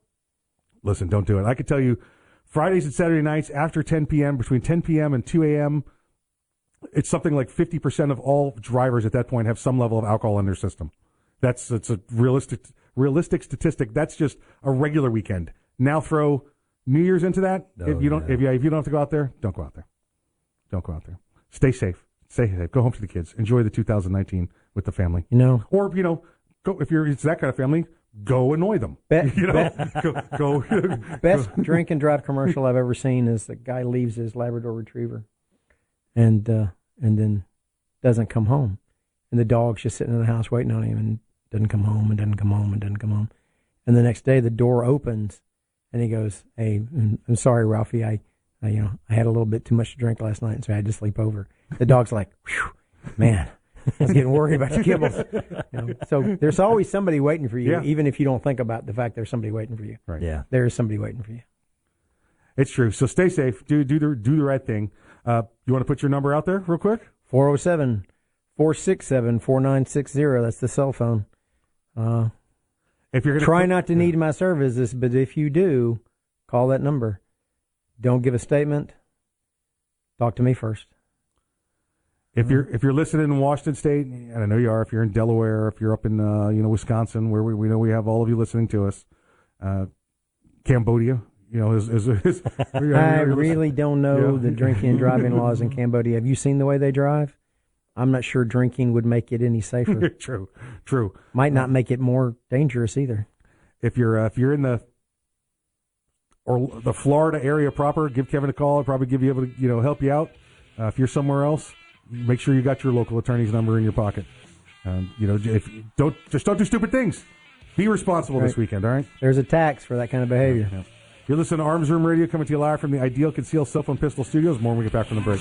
listen, don't do it. I could tell you, Fridays and Saturday nights after 10 p.m. between 10 p.m. and 2 a.m. It's something like 50% of all drivers at that point have some level of alcohol in their system. That's it's a realistic realistic statistic. That's just a regular weekend. Now throw New Year's into that. if you don't, if you if you don't have to go out there, don't go out there. Don't go out there. Stay safe. Stay safe. Go home to the kids. Enjoy the 2019 with the family. You know, or you know, go if you're it's that kind of family. Go annoy them. Bet- you know, go, go Best drink and drive commercial I've ever seen is the guy leaves his Labrador Retriever, and uh, and then doesn't come home, and the dog's just sitting in the house waiting on him, and doesn't come home, and doesn't come home, and doesn't come home, and the next day the door opens, and he goes, "Hey, I'm I'm sorry, Ralphie, I, I you know I had a little bit too much to drink last night, and so I had to sleep over." The dog's like, Whew, "Man." I was getting worried about your kibbles. You know, so there's always somebody waiting for you, Yeah. even if you don't think about the fact there's somebody waiting for you. Right. Yeah. There is somebody waiting for you. It's true. So stay safe. Do do the do the right thing. Uh, you want to put your number out there real quick? 407 467 4960. That's the cell phone. Uh, if you're gonna try not to need my services, but if you do, call that number. Don't give a statement. Talk to me first. If you're if you're listening in Washington State, and I know you are, if you're in Delaware, if you're up in uh, you know Wisconsin, where we, we know we have all of you listening to us, uh, Cambodia, you know, is is, is I really don't know Yeah. the drinking and driving laws in Cambodia. Have you seen the way they drive? I'm not sure drinking would make it any safer. true, true. Might not make it more dangerous either. If you're uh, if you're in the or the Florida area proper, give Kevin a call. I'll probably give you able to you know help you out. Uh, if you're somewhere else, make sure you got your local attorney's number in your pocket. Um, you know, if don't just don't do stupid things. Be responsible this weekend. All right. There's a tax for that kind of behavior. You're listening to Arms Room Radio coming to you live from the Ideal Concealed Cell Phone Pistol Studios. More when we get back from the break.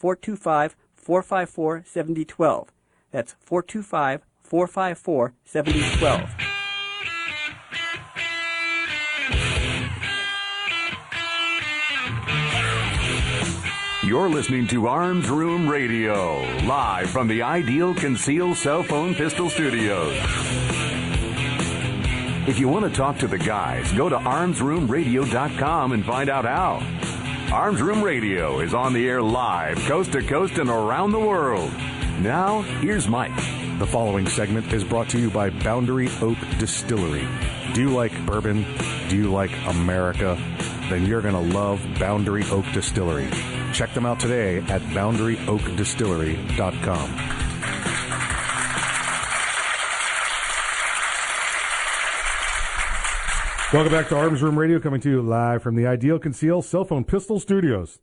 425 454 7012. That's 425 454 7012. You're listening to Arms Room Radio, live from the Ideal Conceal Cell Phone Pistol Studios. If you want to talk to the guys, go to armsroomradio.com and find out how. Arms Room Radio is on the air live, coast to coast and around the world. Now, here's Mike. The following segment is brought to you by Boundary Oak Distillery. Do you like bourbon? Do you like America? Then you're going to love Boundary Oak Distillery. Check them out today at boundaryoakdistillery.com. Welcome back to Arms Room Radio, coming to you live from the Ideal Conceal Cell Phone Pistol Studios.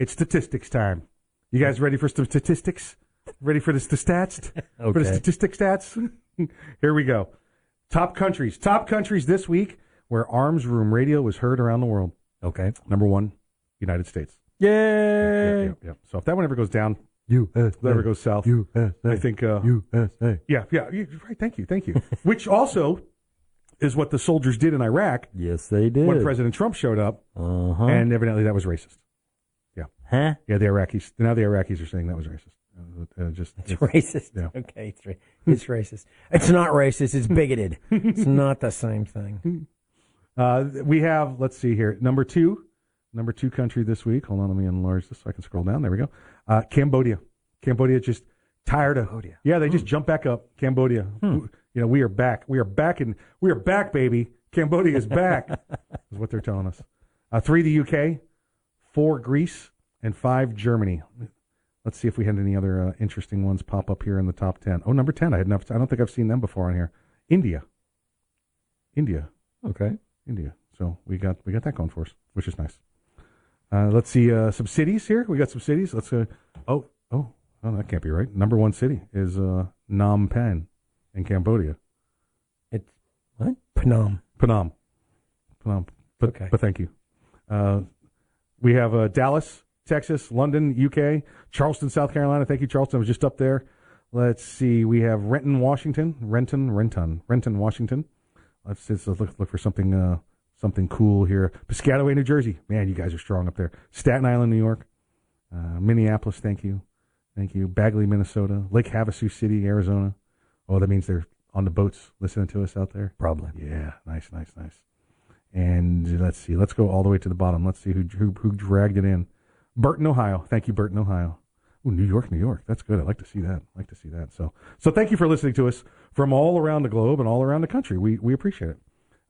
It's statistics time. You guys ready for some statistics? Ready for the, stats? For the Okay. statistic stats? Here we go. Top countries. Top countries this week where Arms Room Radio was heard around the world. Okay. Number one, United States. Yay! Yeah, yeah, yeah. So if that one ever goes down, if ever goes south, USA. I think. Uh, USA. yeah, yeah. you- Right. Thank you. Thank you. Which also is what the soldiers did in Iraq Yes, they did. when President Trump showed up, Uh-huh. and evidently that was racist. Yeah. huh? Yeah. The Iraqis. Now the Iraqis are saying that was racist. Uh, uh, just It's racist. Yeah. Okay, it's, ra- it's racist. It's not racist. It's bigoted. it's not the same thing. Uh, we have, let's see here, number two, number two country this week. Hold on, let me enlarge this so I can scroll down. There we go. Uh, Cambodia. Cambodia just tired of. Cambodia. Yeah, they just jumped back up. Cambodia. You know, we are back. We are back, and we are back, baby. Cambodia is back. is what they're telling us. Uh, three the UK, four Greece, and five Germany. Let's see if we had any other uh, interesting ones pop up here in the top ten. Oh, number ten. I had enough. I don't think I've seen them before on here. India. India. Okay. India. So we got we got that going for us, which is nice. Uh, let's see uh, some cities here. We got some cities. Let's uh, oh oh oh that can't be right. Number one city is uh, Phnom Penh in Cambodia. It's what? Phnom. Phnom. Phnom. But, Okay. but thank you. Uh, we have uh, Dallas, Texas, London, UK, Charleston, South Carolina. Thank you, Charleston. I was just up there. Let's see. We have Renton, Washington. Renton, Renton, Renton, Washington. Let's, let's look, look for something uh, something cool here. Piscataway, New Jersey. Man, you guys are strong up there. Staten Island, New York. Uh, Minneapolis. Thank you. Thank you. Bagley, Minnesota. Lake Havasu City, Arizona. Oh, that means they're on the boats listening to us out there. Probably. Yeah, nice, nice, nice. And let's see, let's go all the way to the bottom. Let's see who who, who dragged it in. Burton, Ohio. Thank you, Burton, Ohio. Ooh, New York, New York. That's good. I like to see that. I like to see that. So, so thank you for listening to us from all around the globe and all around the country. We we appreciate it.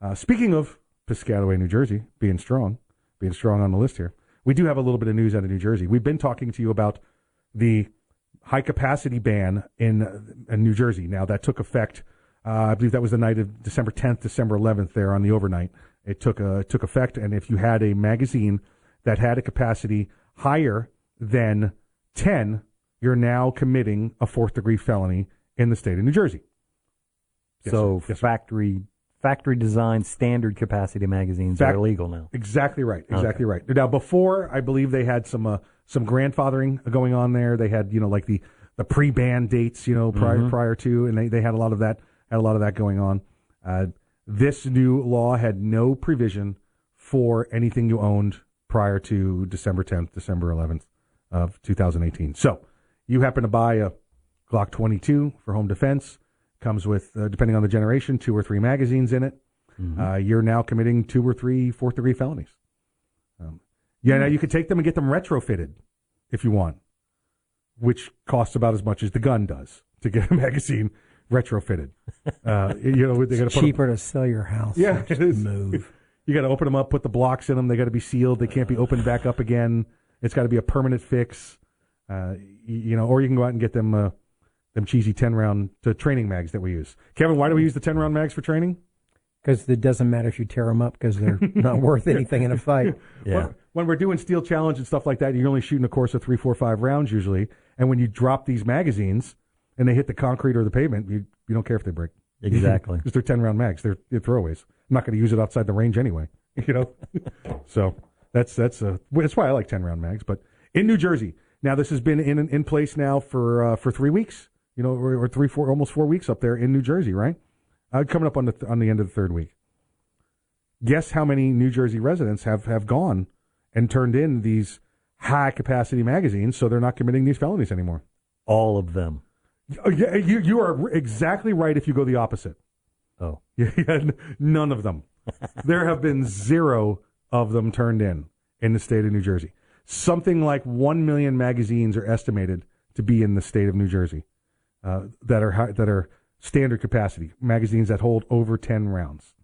Uh, speaking of Piscataway, New Jersey, being strong, being strong on the list here, we do have a little bit of news out of New Jersey. We've been talking to you about the high capacity ban in, in New Jersey. Now that took effect. Uh, I believe that was the night of December 10th, December 11th. There on the overnight, it took uh, took effect. And if you had a magazine that had a capacity higher than 10, you're now committing a fourth degree felony in the state of New Jersey. Yes, so. Yes, factory factory design standard capacity magazines Fact- are illegal now. Exactly right. Exactly Okay. right. Now, before I believe they had some uh, some grandfathering going on there. They had you know like the the pre ban dates you know prior Mhm. prior to, and they, they had a lot of that had a lot of that going on. Uh, this new law had no provision for anything you owned prior to December 10th, December 11th of 2018. So you happen to buy a Glock 22 for home defense. Comes with, uh, depending on the generation, two or three magazines in it. Uh, you're now committing two or three fourth degree felonies. Yeah, now you could take them and get them retrofitted if you want, which costs about as much as the gun does to get a magazine retrofitted. Uh, you know, they're going to put a- cheaper to sell your house. yeah, it is. move. You got to open them up, put the blocks in them. They got to be sealed. They can't be opened back up again. It's got to be a permanent fix. Uh, you know, or you can go out and get them uh, them cheesy ten round to training mags that we use. Kevin, why do we use the ten round mags for training? Because it doesn't matter if you tear them up because they're not worth anything in a fight. When, when we're doing steel challenge and stuff like that, you're only shooting a course of three, four, five rounds usually. And when you drop these magazines and they hit the concrete or the pavement, you you don't care if they break. Exactly. Because they're ten round mags. They're, they're throwaways. I'm not going to use it outside the range anyway. You know, so that's that's uh, that's why I like ten round mags. But in New Jersey, now this has been in in place now for uh, for three weeks. You know, or, or three, four, almost four weeks up there in New Jersey, right? Uh, coming up on the on the end of the third week. Guess how many New Jersey residents have have gone and turned in these high capacity magazines, so they're not committing these felonies anymore. All of them. Oh, yeah, you you are exactly right. If you go the opposite. Oh. Yeah, none of them. there have been zero of them turned in in the state of New Jersey. Something like one million magazines are estimated to be in the state of New Jersey uh, that are that are standard capacity magazines that hold over ten rounds.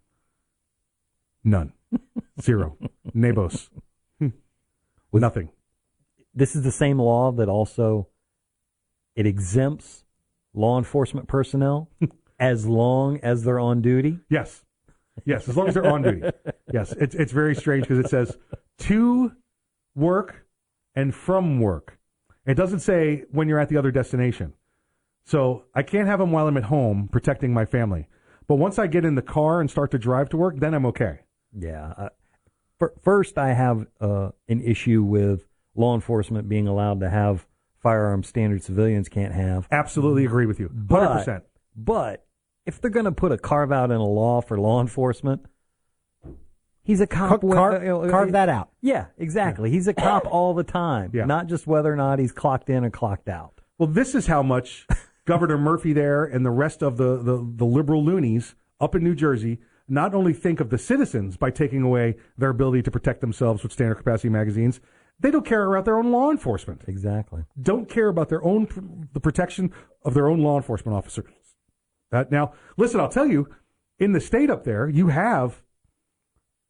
None, zero, Nabos. Hmm. With nothing. This is the same law that also it exempts law enforcement personnel as long as they're on duty. Yes. Yes, as long as they're on duty. Yes, it's it's very strange because it says to work and from work. It doesn't say when you're at the other destination. So I can't have them while I'm at home protecting my family. But once I get in the car and start to drive to work, then I'm okay. Yeah. Uh, fir- first, I have uh, an issue with law enforcement being allowed to have firearms standard civilians can't have. Absolutely agree with you. 100%. But, but if they're going to put a carve out in a law for law enforcement, he's a cop. Car- with- carve- uh, uh, carve that out. Yeah, exactly. He's a cop all the time, yeah. not just whether or not he's clocked in or clocked out. Well, this is how much Governor Murphy there and the rest of the, the, the liberal loonies up in New Jersey not only think of the citizens by taking away their ability to protect themselves with standard capacity magazines, they don't care about their own law enforcement. Exactly. Don't care about their own the protection of their own law enforcement officers. Uh, now, listen, I'll tell you, in the state up there, you have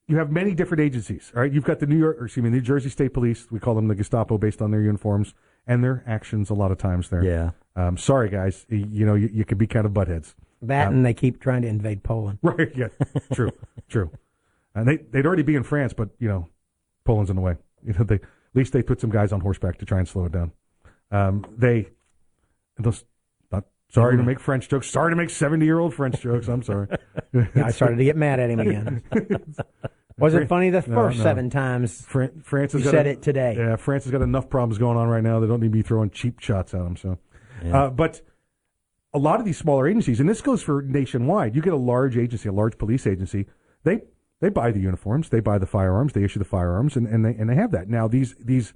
you have many different agencies. All right, you've got the New York, or excuse me, New Jersey State Police. We call them the Gestapo based on their uniforms and their actions. A lot of times, there. Yeah. Um, sorry, guys. You, know, you, you could be kind of buttheads. That Um, and they keep trying to invade Poland. Right. Yeah. True. true. And they they'd already be in France, but you know, Poland's in the way. You know, they at least they put some guys on horseback to try and slow it down. Um, they those not sorry to make French jokes. Sorry to make seventy year old French jokes. I'm sorry. I started to get mad at him again. Was it funny the No, first no. seven times? Fran- France has you got said a- it today. Yeah, France has got enough problems going on right now. They don't need to be throwing cheap shots at them. So, uh, but a lot of these smaller agencies, and this goes for nationwide. You get a large agency, a large police agency. They they buy the uniforms, they buy the firearms, they issue the firearms, and, and they and they have that. Now these these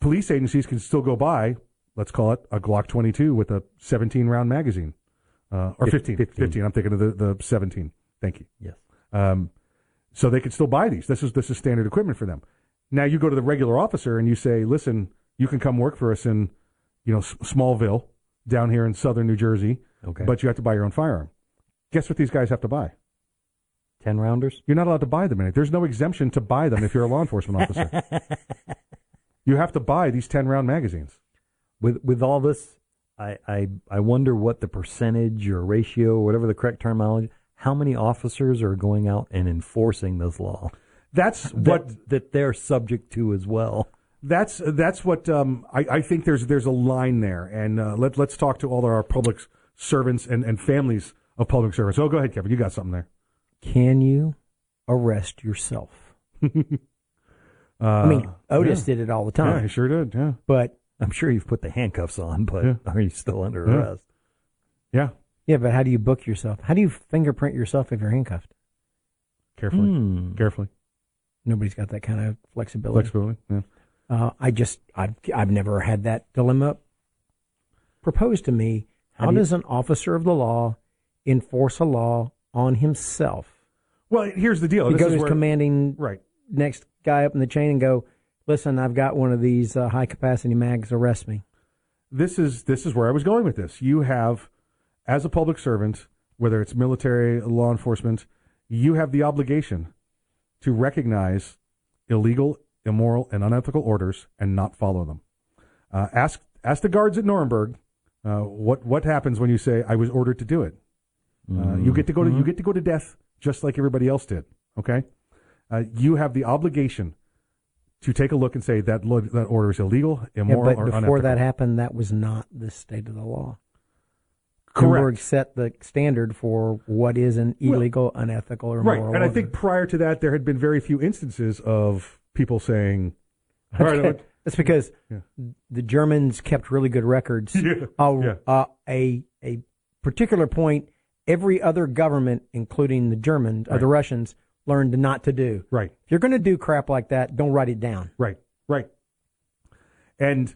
police agencies can still go buy, let's call it a Glock 22 with a 17 round magazine, uh, or Fif- 15, 15. 15. I'm thinking of the the 17. Thank you. Yes. Um, so they could still buy these. This is this is standard equipment for them. Now you go to the regular officer and you say, "Listen, you can come work for us in, you know, S- Smallville down here in southern New Jersey, Okay. but you have to buy your own firearm." Guess what these guys have to buy? Ten rounders. You're not allowed to buy them in it. There's no exemption to buy them if you're a law enforcement officer. You have to buy these ten round magazines. With with all this, I, I I wonder what the percentage or ratio, or whatever the correct terminology, how many officers are going out and enforcing this law? That's that, what that they're subject to as well. That's that's what um, I, I think. There's there's a line there, and uh, let let's talk to all our public servants and, and families of public servants. Oh, go ahead, Kevin. You got something there. Can you arrest yourself? Uh, I mean, Otis yeah. did it all the time. Yeah, he sure did. Yeah. But I'm sure you've put the handcuffs on, but Yeah. are you still under arrest? Yeah. Yeah, but how do you book yourself? How do you fingerprint yourself if you're handcuffed? Carefully. Hmm. Carefully. Nobody's got that kind of flexibility. Flexibility. Yeah. Uh, I just I've I've never had that dilemma proposed to me. How How, do you- does an officer of the law enforce a law on himself? Well, here's the deal. He goes to where- commanding Right. next guy up in the chain and go, "Listen, I've got one of these uh, high capacity mags. Arrest me." this is this is where I was going with this. You have, as a public servant, whether it's military, law enforcement, you have the obligation to recognize illegal, immoral, and unethical orders and not follow them. Uh, ask ask the guards at Nuremberg uh, what what happens when you say I was ordered to do it. Uh, you get to go to you get to go to death just like everybody else did. Okay, uh, you have the obligation to take a look and say that lo- that order is illegal, immoral, Yeah, but or before unethical. that happened, that was not the state of the law. Correct. Set the standard for what is an Well, illegal, unethical, or right. And I think prior to that, there had been very few instances of people saying, "All right. That's because Yeah. the Germans kept really good records. Yeah, A, yeah. uh, a a particular point, every other government, including the Germans or the Russians, learned not to do. Right. If you're going to do crap like that, don't write it down. Right, right. And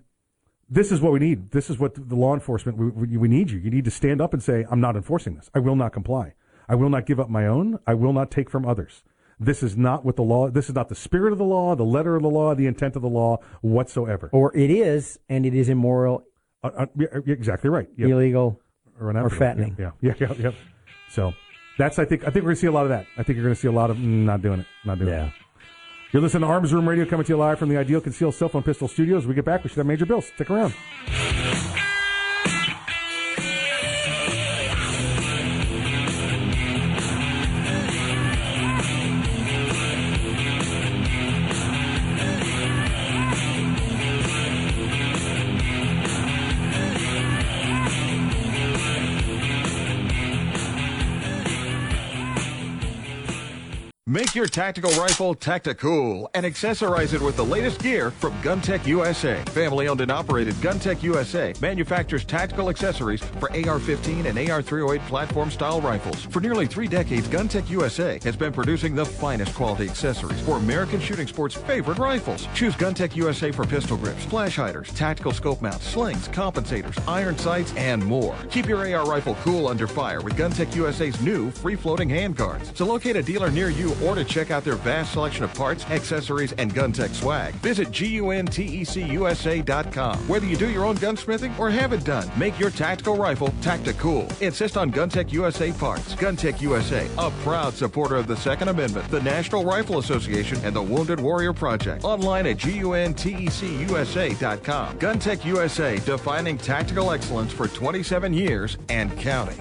this is what we need. This is what the law enforcement, we, we, need you. You need to stand up and say, I'm not enforcing this. I will not comply. I will not give up my own. I will not take from others. This is not what the law, this is not the spirit of the law, the letter of the law, the intent of the law whatsoever. Or it is, and it is immoral, Uh, uh, yeah, exactly right. Yep. illegal, or, or fattening. Yeah, yeah, yeah, yeah. So that's I think I think we're gonna see a lot of that. I think you're gonna see a lot of mm, not doing it, not doing it. You're listening to Arms Room Radio coming to you live from the Ideal Concealed Cell Phone Pistol Studios. we get back, we should have major bills. Stick around. Your tactical rifle tactical and accessorize it with the latest gear from GunTec USA. Family owned and operated GunTec USA manufactures tactical accessories for AR 15 and AR 308 platform style rifles. For nearly three decades, GunTec USA has been producing the finest quality accessories for American shooting sports' favorite rifles. Choose GunTec USA for pistol grips, flash hiders, tactical scope mounts, slings, compensators, iron sights, and more. Keep your AR rifle cool under fire with GunTec USA's new free floating handguards. To locate a dealer near you or to check out their vast selection of parts, accessories, and GunTec swag, visit GUNTECUSA.com. Whether you do your own gunsmithing or have it done, make your tactical rifle tactical. Cool. Insist on GunTec USA parts. GunTec USA, a proud supporter of the Second Amendment, the National Rifle Association, and the Wounded Warrior Project. Online at GUNTECUSA.com. GunTec USA, defining tactical excellence for 27 years and counting.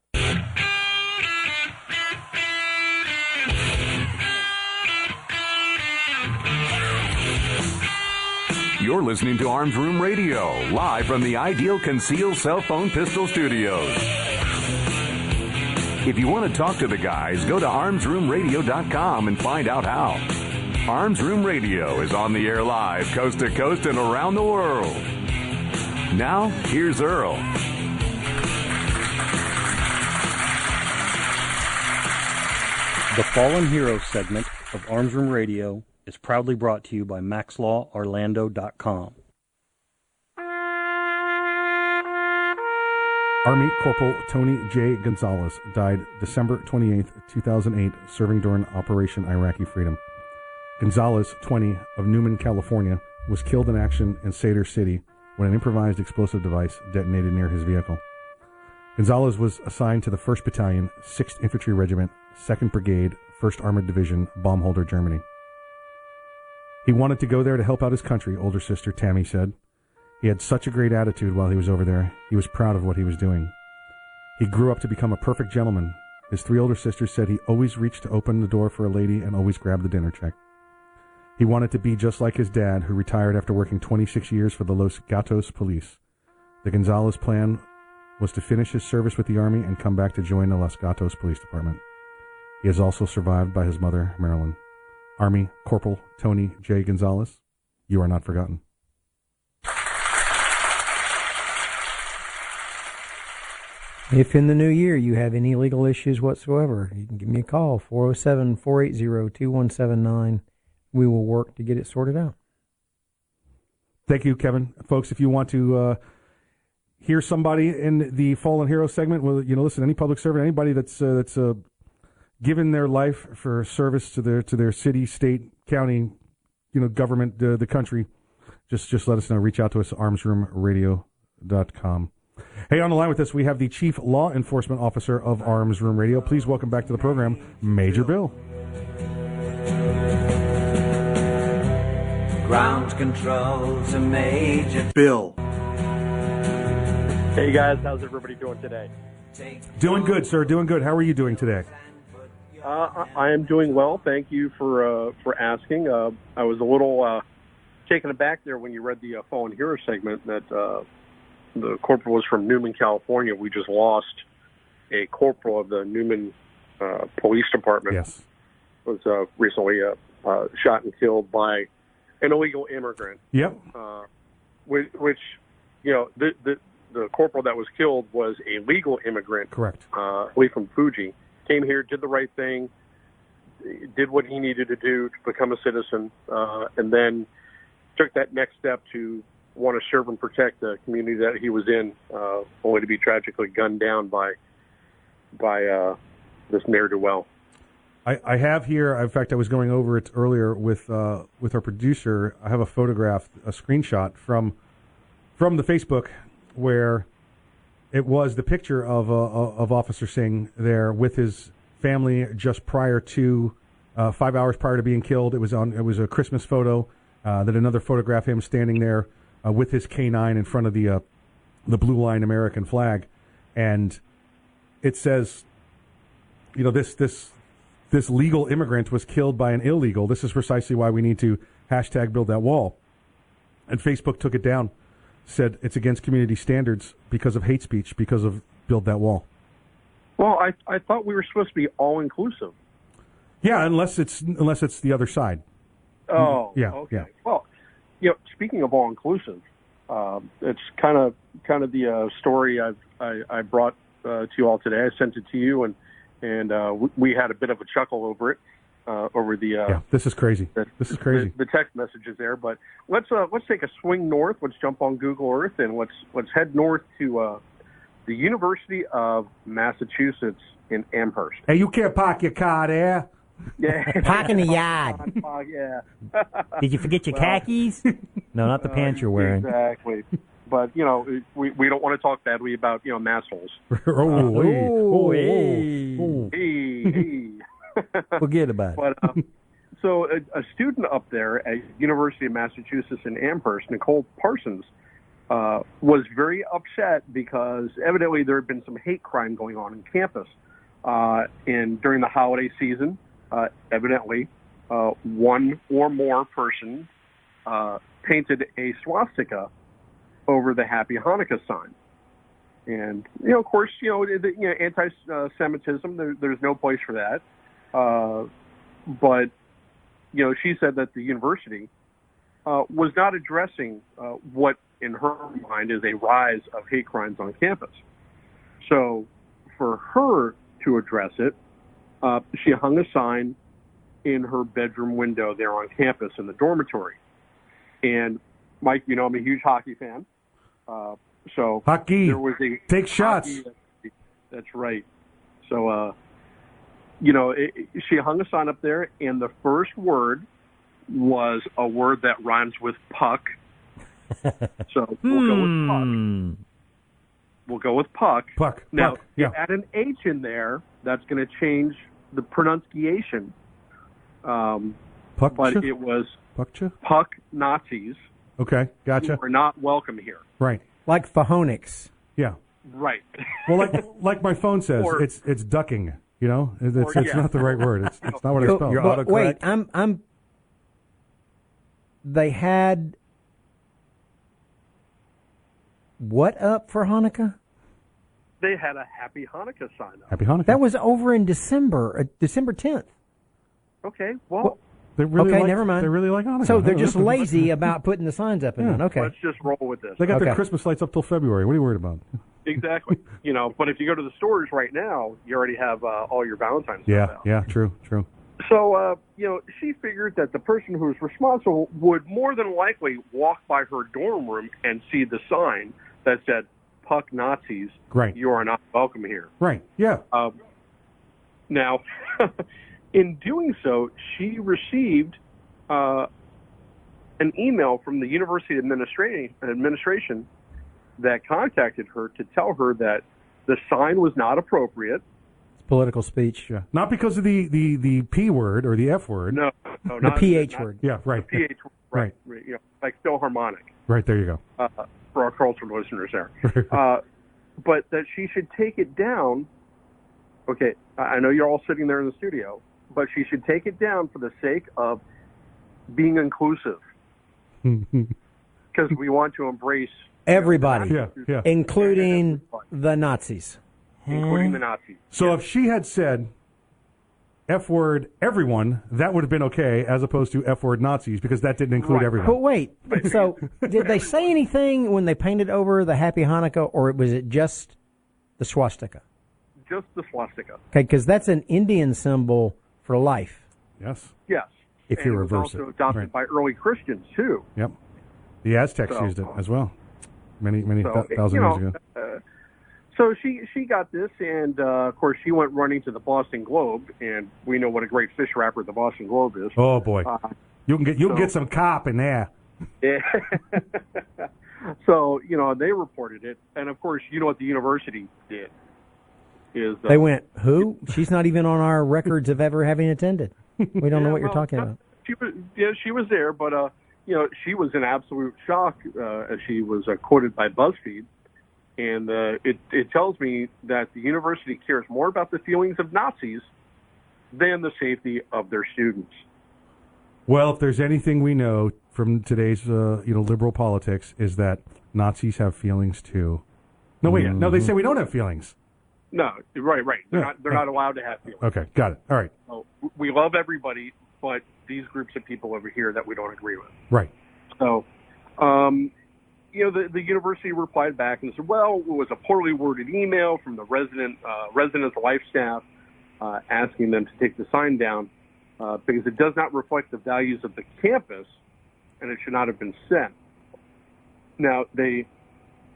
You're listening to Arms Room Radio, live from the Ideal Conceal Cell Phone Pistol Studios. If you want to talk to the guys, go to armsroomradio.com and find out how. Arms Room Radio is on the air live, coast to coast and around the world. Now, here's Earl. The Fallen Hero segment of Arms Room Radio is proudly brought to you by MaxLawOrlando.com. Army Corporal Tony J. Gonzalez died December 28, 2008, serving during Operation Iraqi Freedom. Gonzalez, 20, of Newman, California, was killed in action in Sadr City when an improvised explosive device detonated near his vehicle. Gonzalez was assigned to the 1st Battalion, 6th Infantry Regiment, 2nd Brigade, 1st Armored Division, Baumholder, Germany. He wanted to go there to help out his country, older sister Tammy said. He had such a great attitude while he was over there. He was proud of what he was doing. He grew up to become a perfect gentleman. His three older sisters said he always reached to open the door for a lady and always grabbed the dinner check. He wanted to be just like his dad, who retired after working 26 years for the Los Gatos police. The Gonzalez plan was to finish his service with the Army and come back to join the Los Gatos Police Department. He is also survived by his mother, Marilyn. Army Corporal Tony J. Gonzalez, you are not forgotten. If in the new year you have any legal issues whatsoever, you can give me a call, 407 480 2179. We will work to get it sorted out. Thank you, Kevin. Folks, if you want to uh, hear somebody in the Fallen Hero segment, well, you know, listen, any public servant, anybody that's uh, that's uh, given their life for service to their to their city, state, county, you know, government, uh, the country, just just let us know. Reach out to us, armsroomradio.com. Hey, on the line with us, we have the Chief Law Enforcement Officer of Arms Room Radio. Please welcome back to the program, Major Bill. Ground control to Major Bill. Hey guys, how's everybody doing today? Doing good, sir. Doing good. How are you doing today? Uh, I- am doing well. Thank you for uh, for asking. Uh, I was a little uh, taken aback there when you read the uh, Fallen Hero segment that uh, the corporal was from Newman, California. We just lost a corporal of the Newman uh, Police Department. Yes. Was uh, recently uh, uh, shot and killed by an illegal immigrant. Yep. uh, which, which you know, the, the the corporal that was killed was a legal immigrant, Correct. uh, believe from Fiji. Came here, did the right thing, did what he needed to do to become a citizen, uh, and then took that next step to want to serve and protect the community that he was in, uh, only to be tragically gunned down by by uh, this ne'er do well. I, I have here. In fact, I was going over it earlier with uh, with our producer. I have a photograph, a screenshot from from the Facebook where it was the picture of uh, of Officer Singh there with his family just prior to uh, five hours prior to being killed. It was on. It was a Christmas photo. Uh, then another photograph him standing there uh, with his K9 in front of the uh, the blue line American flag, and it says, you know, this this this legal immigrant was killed by an illegal. This is precisely why we need to hashtag build that wall. And Facebook took it down, said it's against community standards because of hate speech, because of build that wall. Well, I I thought we were supposed to be all inclusive. Yeah, unless it's unless it's the other side. Oh, yeah, okay. yeah. Well, you know, speaking of all inclusive, um, it's kind of kind of the uh, story I've, I I brought uh, to you all today. I sent it to you, and and uh, we, we had a bit of a chuckle over it, uh, over the uh, Yeah, this is crazy. This is crazy. the, the text messages there. But let's uh, let's take a swing north. Let's jump on Google Earth and let's let's head north to uh, the University of Massachusetts in Amherst. Hey, you can't park your car there. Yeah, Park in the yard. Oh, yeah. Did you forget your Well, khakis? No, not the pants you're wearing. Exactly. But you know, we we don't want to talk badly about you know massholes. oh, hey. Oh, Oh, hey. oh, oh. Hey, hey. Forget about it. But um, so a, a student up there at University of Massachusetts in Amherst, Nicole Parsons, uh, was very upset because evidently there had been some hate crime going on in campus, uh, and during the holiday season, uh, evidently uh, one or more person uh, painted a swastika over the Happy Hanukkah sign. And you know, of course, you know, the, you know, anti-Semitism. There, there's no place for that. Uh, but you know, she said that the university uh, was not addressing uh, what, in her mind, is a rise of hate crimes on campus. So, for her to address it, uh, she hung a sign in her bedroom window there on campus in the dormitory. And Mike, you know, I'm a huge hockey fan. Uh, so Hockey. there was a Take shots. hockey- that's right. So, uh, you know, it, it- she hung a sign up there, and the first word was a word that rhymes with puck, So we'll go with Puck. Hmm. We'll go with Puck. Puck. Now, Puck, yeah. add an H in there. That's going to change the pronunciation. Um, Puck. but it was Puckcha? Puck Nazis. Okay, gotcha. Who are not welcome here. Right. Like Fahonix. Yeah. Right. Well, like like my phone says, Or- it's it's ducking. You know, it's, Or- it's yeah. not the right word. It's, it's not what I But- spelled. but wait, I'm I'm. They had what up for Hanukkah? They had a Happy Hanukkah sign up. Happy Hanukkah. That was over in December, uh, December tenth. Okay. Well, They really okay, like, never mind. They really like Hanukkah. So they're just lazy about putting the signs up and Yeah. down. Okay. let's just roll with this. They got their Christmas lights up till February. What are you worried about? Exactly. you know, but if you go to the stores right now, you already have uh, all your Valentine's. Yeah, yeah, true, true. So, uh, you know, she figured that the person who was responsible would more than likely walk by her dorm room and see the sign that said "Puck Nazis." Right. You are not welcome here. Right. Yeah. Um, now, in doing so, she received uh, an email from the university administration administration that contacted her to tell her that the sign was not appropriate. It's political speech. Yeah. Not because of the, the, the P word or the F word. No, no not The not, PH not- word. Yeah, right. The PH word, right? You know, like Philharmonic. Right, there you go. uh, for our cultural listeners there. uh, but that she should take it down. Okay, I I know you're all sitting there in the studio, but she should take it down for the sake of being inclusive because we want to embrace Everybody, Yeah, yeah. including the Nazis. including the Nazis. So if she had said F word everyone, that would have been okay, as opposed to F word Nazis, because that didn't include everyone. But wait, so did they say anything when they painted over the Happy Hanukkah, or was it just the swastika? Just the swastika. Okay, because that's an Indian symbol for life. Yes. Yes. If and you it was reverse also it. adopted Right. by early Christians too. Yep. The Aztecs So- used it as well, many many So, thou- thousand you years know, ago. Uh, so she she got this, and uh, of course she went running to the Boston Globe, and we know what a great fish wrapper the Boston Globe is. Oh boy, Uh, you can get you can get some cop in there. Yeah. so you know they reported it, and of course you know what the university did is uh, They went, who? She's not even on our records of ever having attended. We don't know Yeah, what you're talking about. She was yeah she was there, but uh you know she was in absolute shock uh, as she was uh, quoted by BuzzFeed, and uh, it it tells me that the university cares more about the feelings of Nazis than the safety of their students. Well, if there's anything we know from today's uh, you know liberal politics, is that Nazis have feelings too. No, wait, no, they say we don't have feelings. No, right, right. They're Yeah, not they're not allowed to have feelings. Okay, got it. All right, So we love everybody, but these groups of people over here that we don't agree with. right. So, um, you know, the, the university replied back and said, well, it was a poorly worded email from the resident uh, residence life staff uh, asking them to take the sign down uh, because it does not reflect the values of the campus and it should not have been sent. Now, they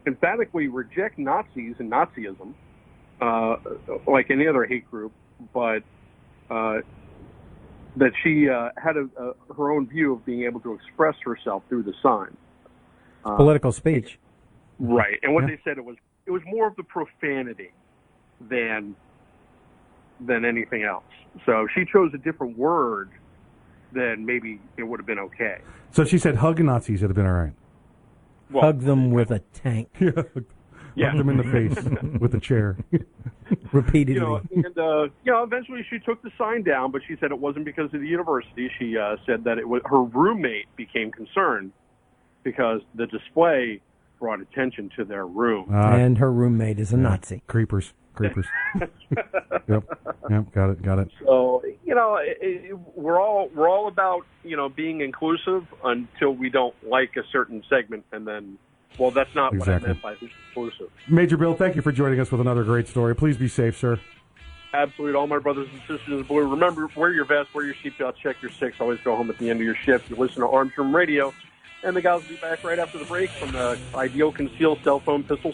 emphatically reject Nazis and Nazism, uh, like any other hate group, but uh, that she uh, had a, a, her own view of being able to express herself through the sign. Uh, Political speech. Right, and what Yeah. they said it was it was more of the profanity than than anything else. So she chose a different word, then maybe it would have been okay. So she said hug Nazis would have been all right. Hug them with a tank. Yeah. Yeah. Hug them in the face with a chair. Repeatedly. You know, and uh, you know, eventually she took the sign down, but she said it wasn't because of the university. She uh, said that it was her roommate became concerned because the display brought attention to their room. Uh, and her roommate is a Nazi. Creepers, creepers. yep, yep, got it, got it. So you know, it, it, we're all we're all about you know being inclusive until we don't like a certain segment, and then well, that's not Exactly. what I meant by inclusive. Major Bill, thank you for joining us with another great story. Please be safe, sir. Absolute, all my brothers and sisters in blue. Remember, wear your vest, wear your seatbelt, check your six. Always go home at the end of your shift. You listen to Arms Room Radio, and the guys will be back right after the break from the Ideal Concealed Cell Phone Pistol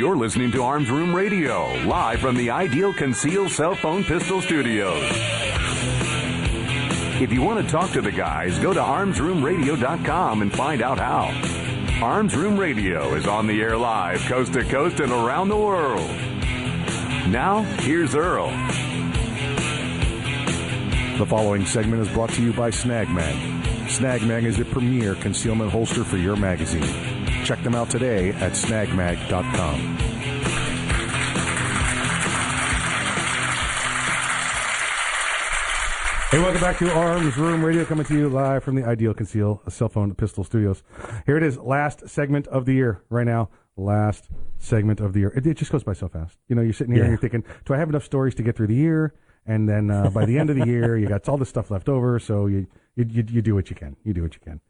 You're listening to Arms Room Radio, live from the Ideal Conceal Cell Phone Pistol Studios. If you want to talk to the guys, go to armsroomradio.com and find out how. Arms Room Radio is on the air live, coast to coast and around the world. Now, here's Earl. The following segment is brought to you by Snag Mag. Snag Mag is the premier concealment holster for your magazine. Check them out today at snagmag.com. Hey, welcome back to Arms Room Radio, coming to you live from the Ideal Conceal a Cell Phone Pistol Studios. Here it is, last segment of the year right now. Last segment of the year. It, it just goes by so fast. You know, you're sitting here and you're thinking, do I have enough stories to get through the year? And then uh, by the end of the year, you got all this stuff left over, so you you, you, you do what you can. You do what you can.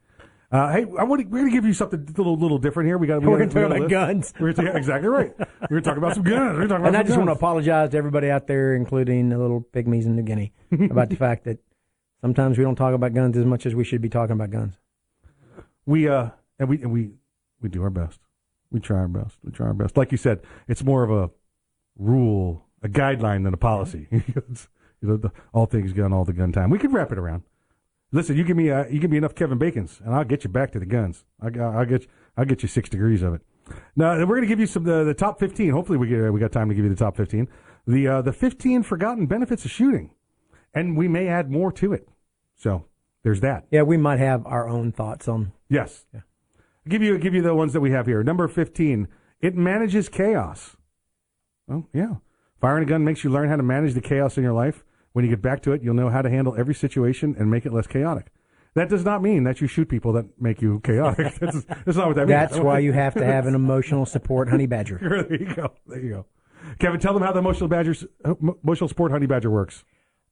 Uh, hey, I want to, we're going to give you something a little, little different here. We got. We We're gonna talk we got a about guns. We're gonna, yeah, exactly right. We're going to talk about some guns. We're going to talk about And I just want to apologize to everybody out there, including the little pygmies in New Guinea, about the fact that sometimes we don't talk about guns as much as we should be talking about guns. we uh and we and we we do our best. We try our best. We try our best. Like you said, it's more of a rule, a guideline than a policy. You know, the, all things gun, all the gun time. We could wrap it around. Listen, you give me uh, you give me enough Kevin Bacon's, and I'll get you back to the guns. I, I'll get I'll get you six degrees of it. Now we're going to give you some the, the top fifteen. Hopefully, we get we got time to give you the top fifteen. The uh, the fifteen forgotten benefits of shooting, and we may add more to it. So there's that. Yeah, we might have our own thoughts on. Yes. Yeah. Give you give you the ones that we have here. Number fifteen. It manages chaos. Well, yeah. Firing a gun makes you learn how to manage the chaos in your life. When you get back to it, you'll know how to handle every situation and make it less chaotic. That does not mean that you shoot people that make you chaotic. that's, that's not what that means. That's why you have to have an emotional support honey badger. there you go. There you go. Kevin, tell them how the emotional badgers, uh, emotional support honey badger works.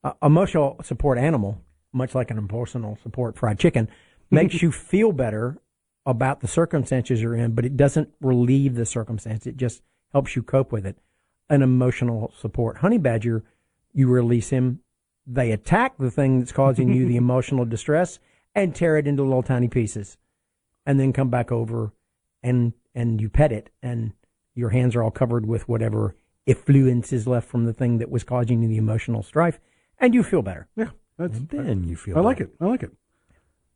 Uh, emotional support animal, much like an emotional support fried chicken, makes you feel better about the circumstances you're in, but it doesn't relieve the circumstance. It just helps you cope with it. An emotional support honey badger, you release him, they attack the thing that's causing you the emotional distress, and tear it into little tiny pieces, and then come back over and and you pet it, and your hands are all covered with whatever effluence is left from the thing that was causing you the emotional strife, and you feel better. Yeah, that's, And then you feel I like it. I like it.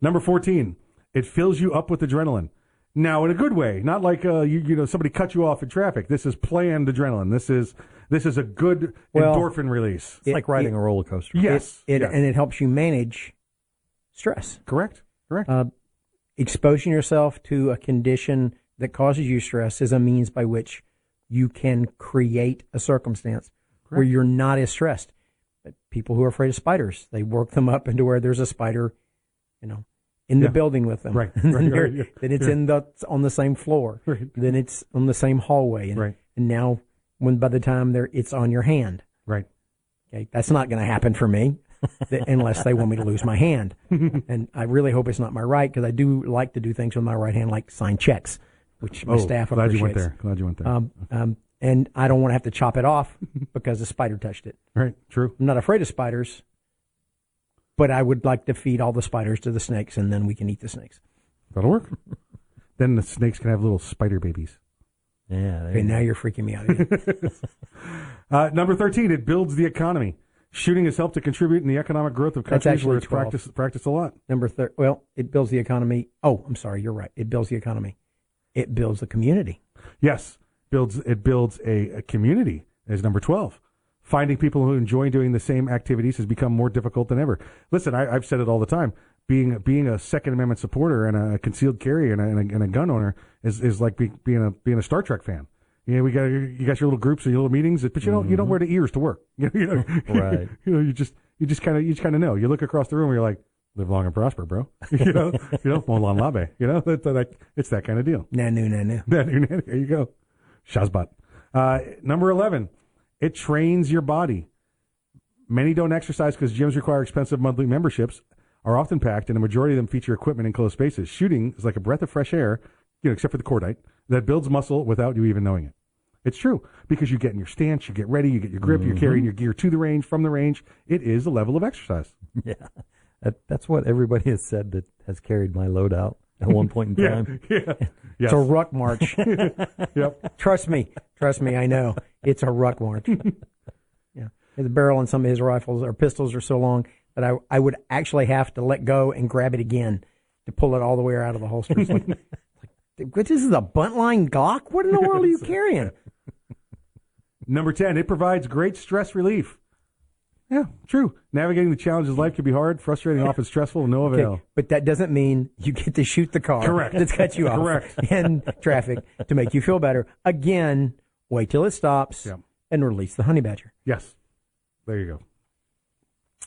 Number 14, it fills you up with adrenaline. Now, in a good way, not like uh, you, you know somebody cut you off in traffic. This is planned adrenaline. This is this is a good Well, endorphin release. It's like riding a roller coaster. Yes, It, yes. and it helps you manage stress. Correct. Correct. Uh, exposing yourself to a condition that causes you stress is a means by which you can create a circumstance where you're not as stressed. But people who are afraid of spiders, they work them up into where there's a spider, you know, in the Yeah. building with them. Right. Right, right, then it's Yeah. in the on the same floor. Then it's on the same hallway. And, Right. and now, when by the time they're it's on your hand. Right. Okay, that's not going to happen for me unless they want me to lose my hand. and I really hope it's not my right because I do like to do things with my right hand, like sign checks, which my Oh, staff glad you went appreciates. there. Glad you went there. Um, um, and I don't want to have to chop it off because a spider touched it. Right. True. I'm not afraid of spiders, but I would like to feed all the spiders to the snakes, and then we can eat the snakes. That'll work. then the snakes can have little spider babies. Yeah. Okay, now you're freaking me out. Again. Uh, number 13, it builds the economy. Shooting has helped to contribute in the economic growth of countries where actually it's 12. practiced, practiced a lot. Number thir- well, it builds the economy. Oh, I'm sorry, you're right. It builds the economy. It builds the community. Yes, builds it builds a, a community as number 12. Finding people who enjoy doing the same activities has become more difficult than ever. Listen, I, I've said it all the time. Being being a Second Amendment supporter and a concealed carry and a, and a, and a gun owner is, is like be, being a being a Star Trek fan. You know, we got you got your little groups and your little meetings, but you don't you don't wear the ears to work. You know, you know, Right. You know, you just you just kind of you just kind of know. You look across the room, and you're like, live long and prosper, bro. you know, you know, Molon Labe. You know, that, that, it's that kind of deal. Nanu, nanu. Nanu, there you go. Shazbot. Uh, number 11, it trains your body. Many don't exercise because gyms require expensive monthly memberships, are often packed, and a majority of them feature equipment in closed spaces. Shooting is like a breath of fresh air, you know, except for the cordite, that builds muscle without you even knowing it. It's true because you get in your stance, you get ready, you get your grip, you're Mhm. carrying your gear to the range, from the range. It is a level of exercise. Yeah. That, that's what everybody has said that has carried my load out at one point in Yeah, time. yeah. It's a ruck march. yep. Trust me. Trust me. I know. It's a ruck march. yeah. The barrel on some of his rifles or pistols are so long that I, I would actually have to let go and grab it again to pull it all the way out of the holster. It's like, like, this is a buntline Glock? What in the world are you carrying? Number 10, it provides great stress relief. Yeah, true. Navigating the challenges of life can be hard, frustrating, often stressful, no avail. Okay, but that doesn't mean you get to shoot the car Correct. that's cut you off Correct. in traffic to make you feel better. Again, wait till it stops Yeah. and release the honey badger. Yes. There you go.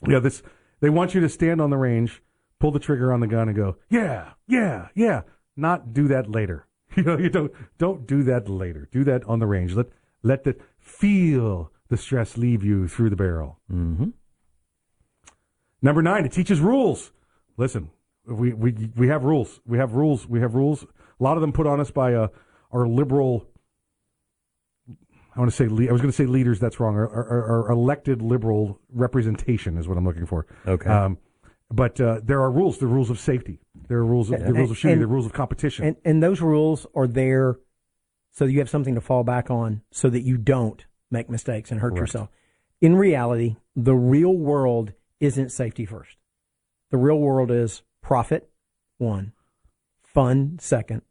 Yeah, this they want you to stand on the range, pull the trigger on the gun and go, "Yeah, yeah, yeah." Not do that later. You know, you don't don't do that later. Do that on the range. Let let the feel the stress leave you through the barrel. Mm-hmm. Number 9, it teaches rules. Listen, we we we have rules. We have rules. We have rules. A lot of them put on us by uh, our liberal I want to say le- I was going to say leaders. That's wrong. Our, our, our elected liberal representation is what I'm looking for. Okay. Um, but uh, there are rules. The rules of safety. There are rules. Of, the rules of shooting. the rules of competition. And, and those rules are there so that you have something to fall back on so that you don't make mistakes and hurt Correct. yourself. In reality, the real world isn't safety first. The real world is profit, one, fun, second,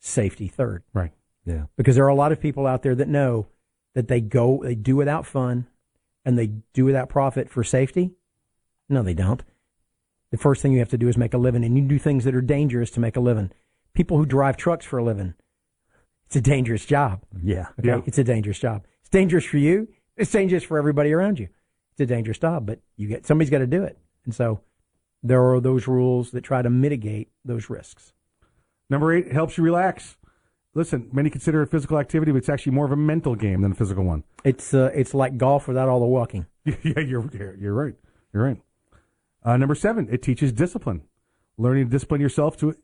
safety, third. Right. Yeah. Because there are a lot of people out there that know that they go, they do without fun and they do without profit for safety. No, they don't. The first thing you have to do is make a living, and you do things that are dangerous to make a living. People who drive trucks for a living, it's a dangerous job. Yeah. Okay? Yeah. It's a dangerous job. It's dangerous for you. It's dangerous for everybody around you. It's a dangerous job, but you get somebody's got to do it. And so there are those rules that try to mitigate those risks. Number eight helps you relax. Listen, many consider it physical activity, but it's actually more of a mental game than a physical one. It's uh, it's like golf without all the walking. yeah, you're you're you're right. You're right. Uh, number seven, it teaches discipline. Learning to discipline yourself to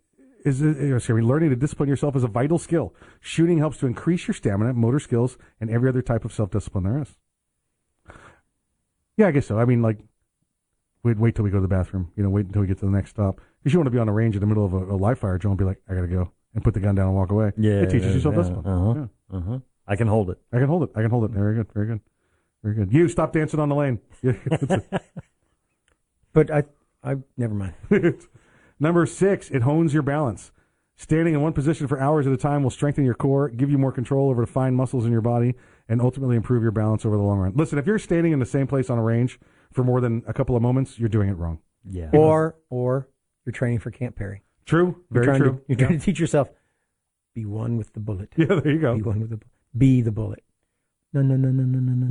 is excuse me, learning to discipline yourself is a vital skill. Shooting helps to increase your stamina, motor skills, and every other type of self discipline there is. Yeah, I guess so. I mean, like, we'd wait till we go to the bathroom. You know, wait until we get to the next stop Because you want to be on a range in the middle of a, a live fire drill and be like, I got to go and put the gun down and walk away. Yeah, It teaches you self yeah, discipline. uh-huh, uh-huh. I can hold it. I can hold it. I can hold it. Very good. Very good. Very good. You stop dancing on the lane. But I, I never mind. Number six, it hones your balance. Standing in one position for hours at a time will strengthen your core, give you more control over the fine muscles in your body, and ultimately improve your balance over the long run. Listen, if you're standing in the same place on a range for more than a couple of moments, you're doing it wrong. Yeah. Or or you're training for Camp Perry. True. Very you're true. To, you're yeah. trying to teach yourself be one with the bullet. Yeah, there you go. Be one with the be the bullet. No, no, no, no, no, no, no.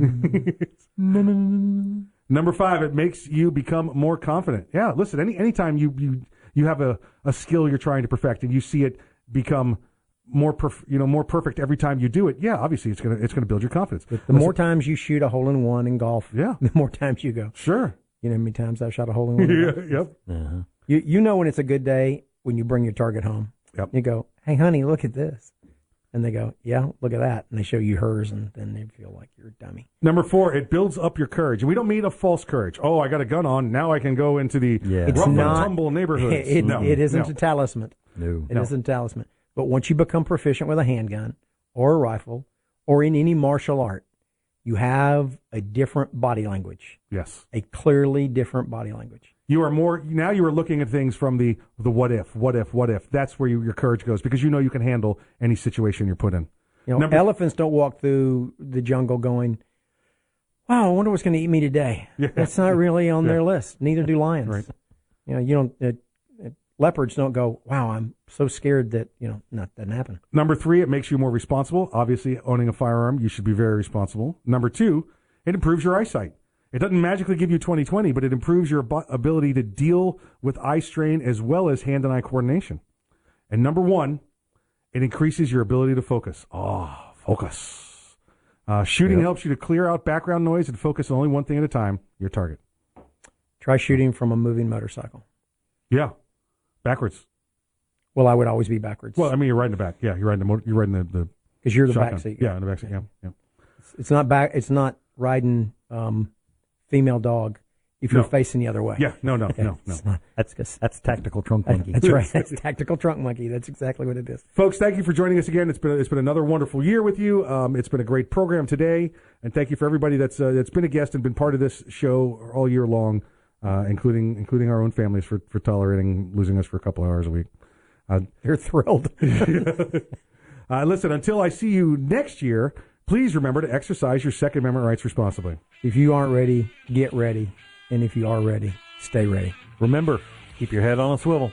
no, no, no, no. Number five, it makes you become more confident. Yeah, listen, any anytime you you you have a, a skill you're trying to perfect and you see it become more perf- you know more perfect every time you do it, yeah, obviously it's gonna it's gonna build your confidence. The more times you shoot a hole in one in golf, yeah, the more times you go. Sure. You know how many times I've shot a hole in one? in Yeah, yep. Uh-huh. You you know when it's a good day when you bring your target home. Yep. You go, hey honey, look at this, and they go, yeah, look at that, and they show you hers, and then they feel like you're a dummy. Number four, it builds up your courage. We don't mean a false courage. Oh, I got a gun on. Now I can go into the It's rough and not tumble neighborhoods. It, no, it isn't no. a talisman. No. It No. not a talisman. But once you become proficient with a handgun or a rifle or in any martial art, you have a different body language. Yes. A clearly different body language. You are more now. You are looking at things from the the what if, what if, what if. That's where you, your courage goes because you know you can handle any situation you're put in. You know, Number- elephants don't walk through the jungle going, "Wow, I wonder what's going to eat me today." Yeah. That's not really on Yeah. their list. Neither do lions. Right. You know, you don't. Uh, uh, leopards don't go, "Wow, I'm so scared that you know, not doesn't happen." Number three, it makes you more responsible. Obviously, owning a firearm, you should be very responsible. Number two, it improves your eyesight. It doesn't magically give you 20/20, but it improves your abo- ability to deal with eye strain as well as hand and eye coordination. And number one, it increases your ability to focus. Oh, focus. Uh, shooting Yep. helps you to clear out background noise and focus on only one thing at a time, your target. Try shooting from a moving motorcycle. Yeah, backwards. Well, I would always be backwards. Well, I mean, you're riding the back. Yeah, you're riding the motor, you're riding the the because you're the shotgun. back seat. Yeah, in the back seat. Yeah, yeah. It's, it's not back. It's not riding um, female dog if you're No. facing the other way. Yeah, no, no, Okay, no, no. not- That's that's tactical trunk monkey. That's right. That's tactical trunk monkey. That's exactly what it is. Folks, thank you for joining us again. It's been it's been another wonderful year with you. Um, it's been a great program today, and thank you for everybody that's uh, that's been a guest and been part of this show all year long, uh, including including our own families for for tolerating losing us for a couple of hours a week. Uh, They're thrilled. uh, listen, until I see you next year, please remember to exercise your Second Amendment rights responsibly. if you aren't ready, get ready, and if you are ready, stay ready. Remember, keep your head on a swivel.